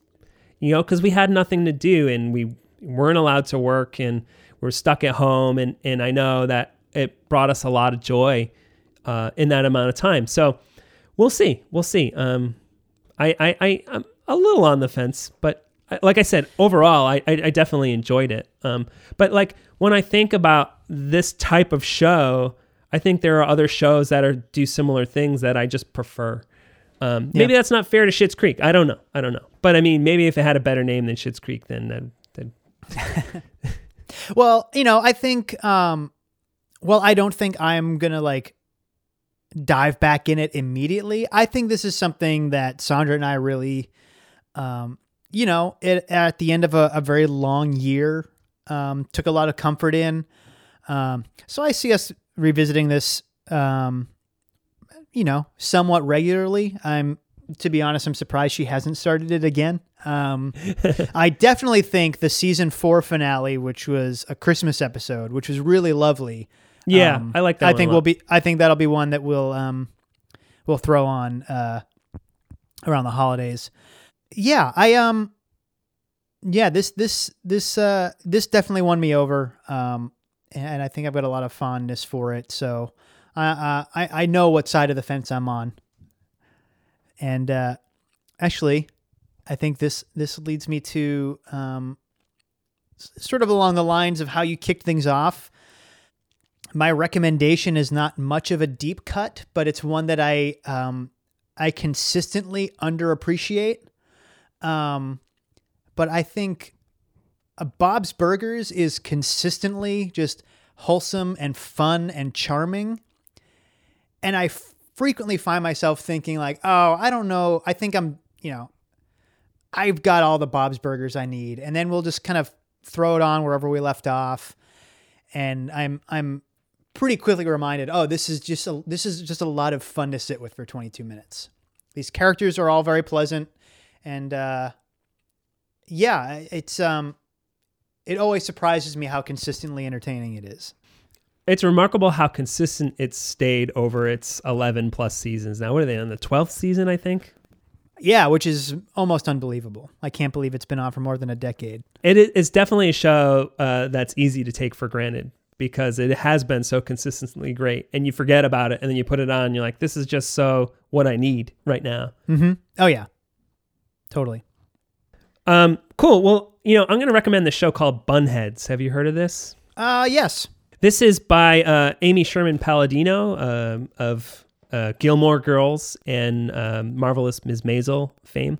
you know, because we had nothing to do and we weren't allowed to work and we're stuck at home. And, and I know that it brought us a lot of joy uh, in that amount of time. So we'll see. We'll see. Um, I, I, I, I'm a little on the fence, but I- like I said, overall, I, I, I definitely enjoyed it. Um, but like when I think about this type of show, I think there are other shows that are do similar things that I just prefer. Um, maybe that's not fair to Schitt's Creek. I don't know. I don't know. But I mean, maybe if it had a better name than Schitt's Creek, then then, then Well, you know, I think um well, I don't think I'm going to like dive back in it immediately. I think this is something that Sandra and I really um you know, it at the end of a, a very long year um took a lot of comfort in. Um so I see us revisiting this um you know, somewhat regularly. I'm to be honest, I'm surprised she hasn't started it again. Um, I definitely think the season four finale, which was a Christmas episode, which was really lovely. Yeah, um, I like that. I one think we'll be. I think that'll be one that we'll um, we'll throw on uh, around the holidays. Yeah, I um, yeah this this this uh this definitely won me over. Um, and I think I've got a lot of fondness for it. So I uh, I I know what side of the fence I'm on. And uh, actually, I think this this leads me to um, sort of along the lines of how you kicked things off. My recommendation is not much of a deep cut, but it's one that I um, I consistently underappreciate. Um, but I think Bob's Burgers is consistently just wholesome and fun and charming. And I frequently find myself thinking like, "Oh, I don't know. I think I'm, you know, I've got all the Bob's Burgers I need." And then we'll just kind of throw it on wherever we left off. And I'm I'm pretty quickly reminded, "Oh, this is just a this is just a lot of fun to sit with for 22 minutes." These characters are all very pleasant and uh yeah, it's um it always surprises me how consistently entertaining it is. It's remarkable how consistent it's stayed over its 11 plus seasons. Now, what are they on the 12th season? I think Yeah, which is almost unbelievable. I can't believe it's been on for more than a decade. it is definitely a show uh, that's easy to take for granted because it has been so consistently great, and you forget about it, and then you put it on, and you're like, "This is just so what I need right now." Mm-hmm. Oh yeah, totally. Um, cool. Well, you know, I'm going to recommend the show called Bunheads. Have you heard of this? Uh yes. This is by uh, Amy Sherman Palladino um, of uh, Gilmore Girls and um, Marvelous Ms. Maisel fame.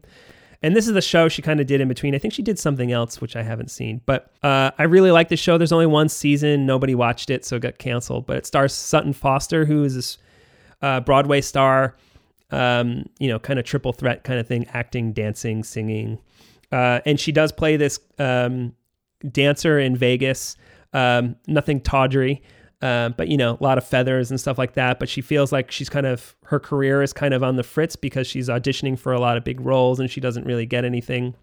And this is the show she kind of did in between. I think she did something else, which I haven't seen. But uh, I really like the show. There's only one season. Nobody watched it, so it got canceled. But it stars Sutton Foster, who is this uh, Broadway star, um, you know, kind of triple threat kind of thing acting, dancing, singing. Uh, and she does play this um, dancer in Vegas. Um, nothing tawdry, uh, but you know, a lot of feathers and stuff like that. But she feels like she's kind of her career is kind of on the fritz because she's auditioning for a lot of big roles and she doesn't really get anything.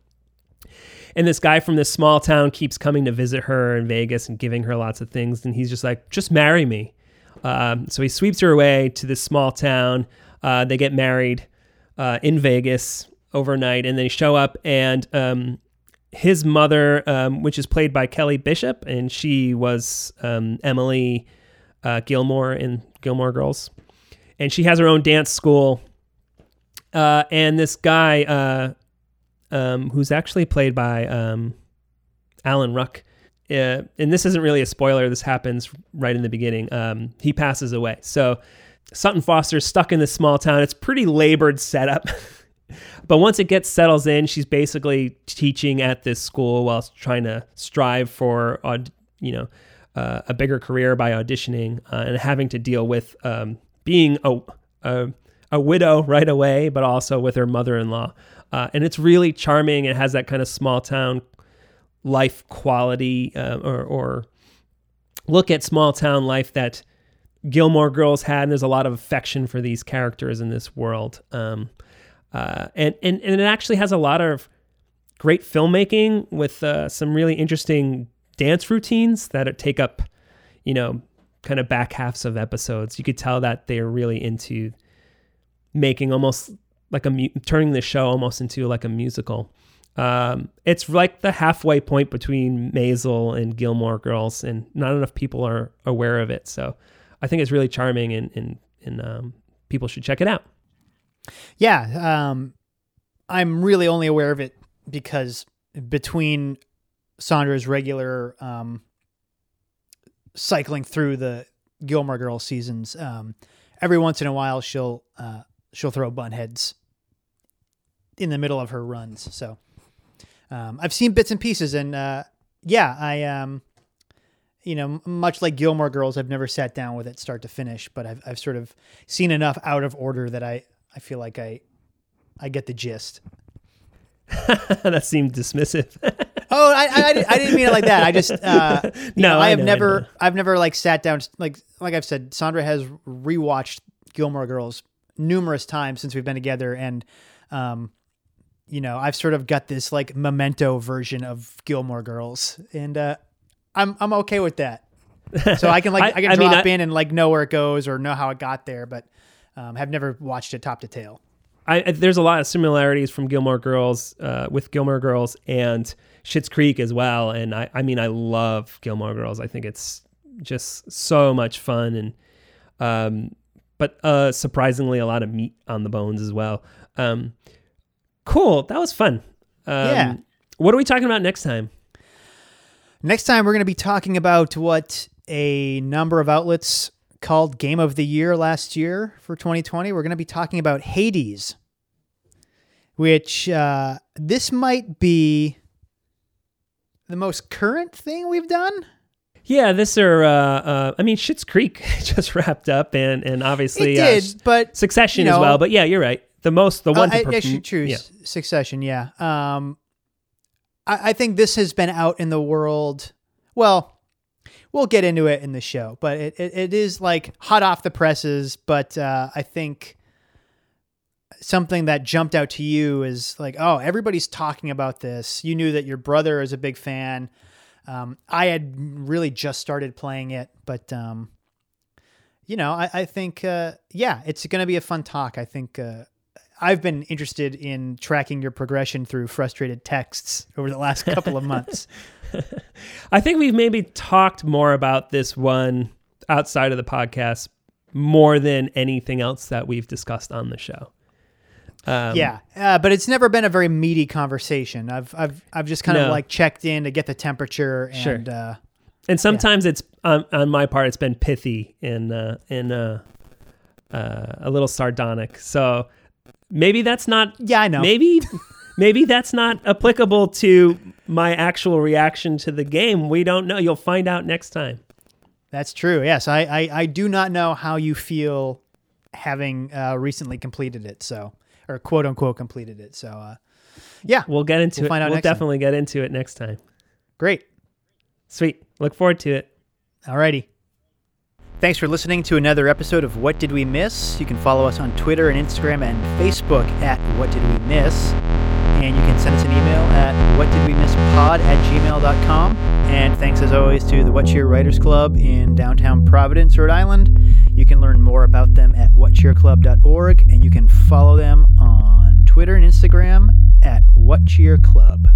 And this guy from this small town keeps coming to visit her in Vegas and giving her lots of things. And he's just like, just marry me. Um, so he sweeps her away to this small town. Uh, they get married uh, in Vegas overnight, and they show up, and um, his mother, um, which is played by Kelly Bishop, and she was um, Emily uh, Gilmore in Gilmore Girls, and she has her own dance school. Uh, and this guy, uh, um, who's actually played by um, Alan Ruck, uh, and this isn't really a spoiler. This happens right in the beginning. Um, he passes away. So Sutton Foster's stuck in this small town. It's pretty labored setup. but once it gets settles in, she's basically teaching at this school while trying to strive for, you know, uh, a bigger career by auditioning uh, and having to deal with um, being a, a a widow right away, but also with her mother-in-law uh, and it's really charming. It has that kind of small town life quality uh, or, or look at small town life that Gilmore Girls had. And there's a lot of affection for these characters in this world. Um, uh, and, and, and it actually has a lot of great filmmaking with uh, some really interesting dance routines that take up, you know, kind of back halves of episodes. You could tell that they're really into making almost like a turning the show almost into like a musical. Um, it's like the halfway point between Maisel and Gilmore Girls, and not enough people are aware of it. So I think it's really charming, and and, and um, people should check it out. Yeah, um, I'm really only aware of it because between Sandra's regular um, cycling through the Gilmore Girls seasons, um, every once in a while she'll uh, she'll throw bunheads in the middle of her runs. So um, I've seen bits and pieces, and uh, yeah, I um, you know, much like Gilmore Girls, I've never sat down with it start to finish, but I've I've sort of seen enough out of order that I I feel like I I get the gist. that seemed dismissive. oh, I, I, I, didn't mean it like that. I just uh, no, know, I, I have know, never I have never like sat down like like I've said. Sandra has rewatched Gilmore Girls numerous times since we've been together, and um, you know, I've sort of got this like memento version of Gilmore Girls, and uh, I'm I'm okay with that. So I can like I, I, can I drop mean, in and like know where it goes or know how it got there, but um, have never watched it top to tail. I, there's a lot of similarities from Gilmore Girls uh, with Gilmore Girls and Schitt's Creek as well. And I, I mean, I love Gilmore Girls. I think it's just so much fun and, um, but uh, surprisingly, a lot of meat on the bones as well. Um, cool, that was fun. Um, yeah. What are we talking about next time? Next time, we're going to be talking about what a number of outlets called Game of the Year last year for 2020. We're going to be talking about Hades, which uh, this might be the most current thing we've done. Yeah, this are. Uh, uh, I mean, Schitt's Creek just wrapped up, and and obviously it did, uh, but Succession you know, as well. But yeah, you're right. The most, the one. Uh, I, I should choose yeah. Succession. Yeah. Um, I, I think this has been out in the world. Well, we'll get into it in the show, but it, it, it is like hot off the presses. But uh, I think something that jumped out to you is like, oh, everybody's talking about this. You knew that your brother is a big fan. Um, I had really just started playing it, but um, you know, I, I think uh, yeah, it's going to be a fun talk. I think uh, I've been interested in tracking your progression through frustrated texts over the last couple of months. I think we've maybe talked more about this one outside of the podcast more than anything else that we've discussed on the show. Um, yeah, uh, but it's never been a very meaty conversation. I've I've I've just kind no. of like checked in to get the temperature and sure. uh, and sometimes yeah. it's on, on my part it's been pithy and uh, and uh, uh, a little sardonic. So maybe that's not. Yeah, I know. Maybe, maybe that's not applicable to my actual reaction to the game. We don't know. You'll find out next time. That's true. Yes, I I, I do not know how you feel having uh, recently completed it. So or quote unquote completed it. So uh, yeah, we'll get into we'll it. We'll definitely time. get into it next time. Great. Sweet. Look forward to it. Alrighty. Thanks for listening to another episode of What Did We Miss? You can follow us on Twitter and Instagram and Facebook at What Did We Miss? And you can send us an email at whatdidwemisspod at gmail.com. And thanks as always to the What Cheer Writers Club in downtown Providence, Rhode Island. You can learn more about them at whatcheerclub.org and you can follow them on Twitter and Instagram at What Cheer Club.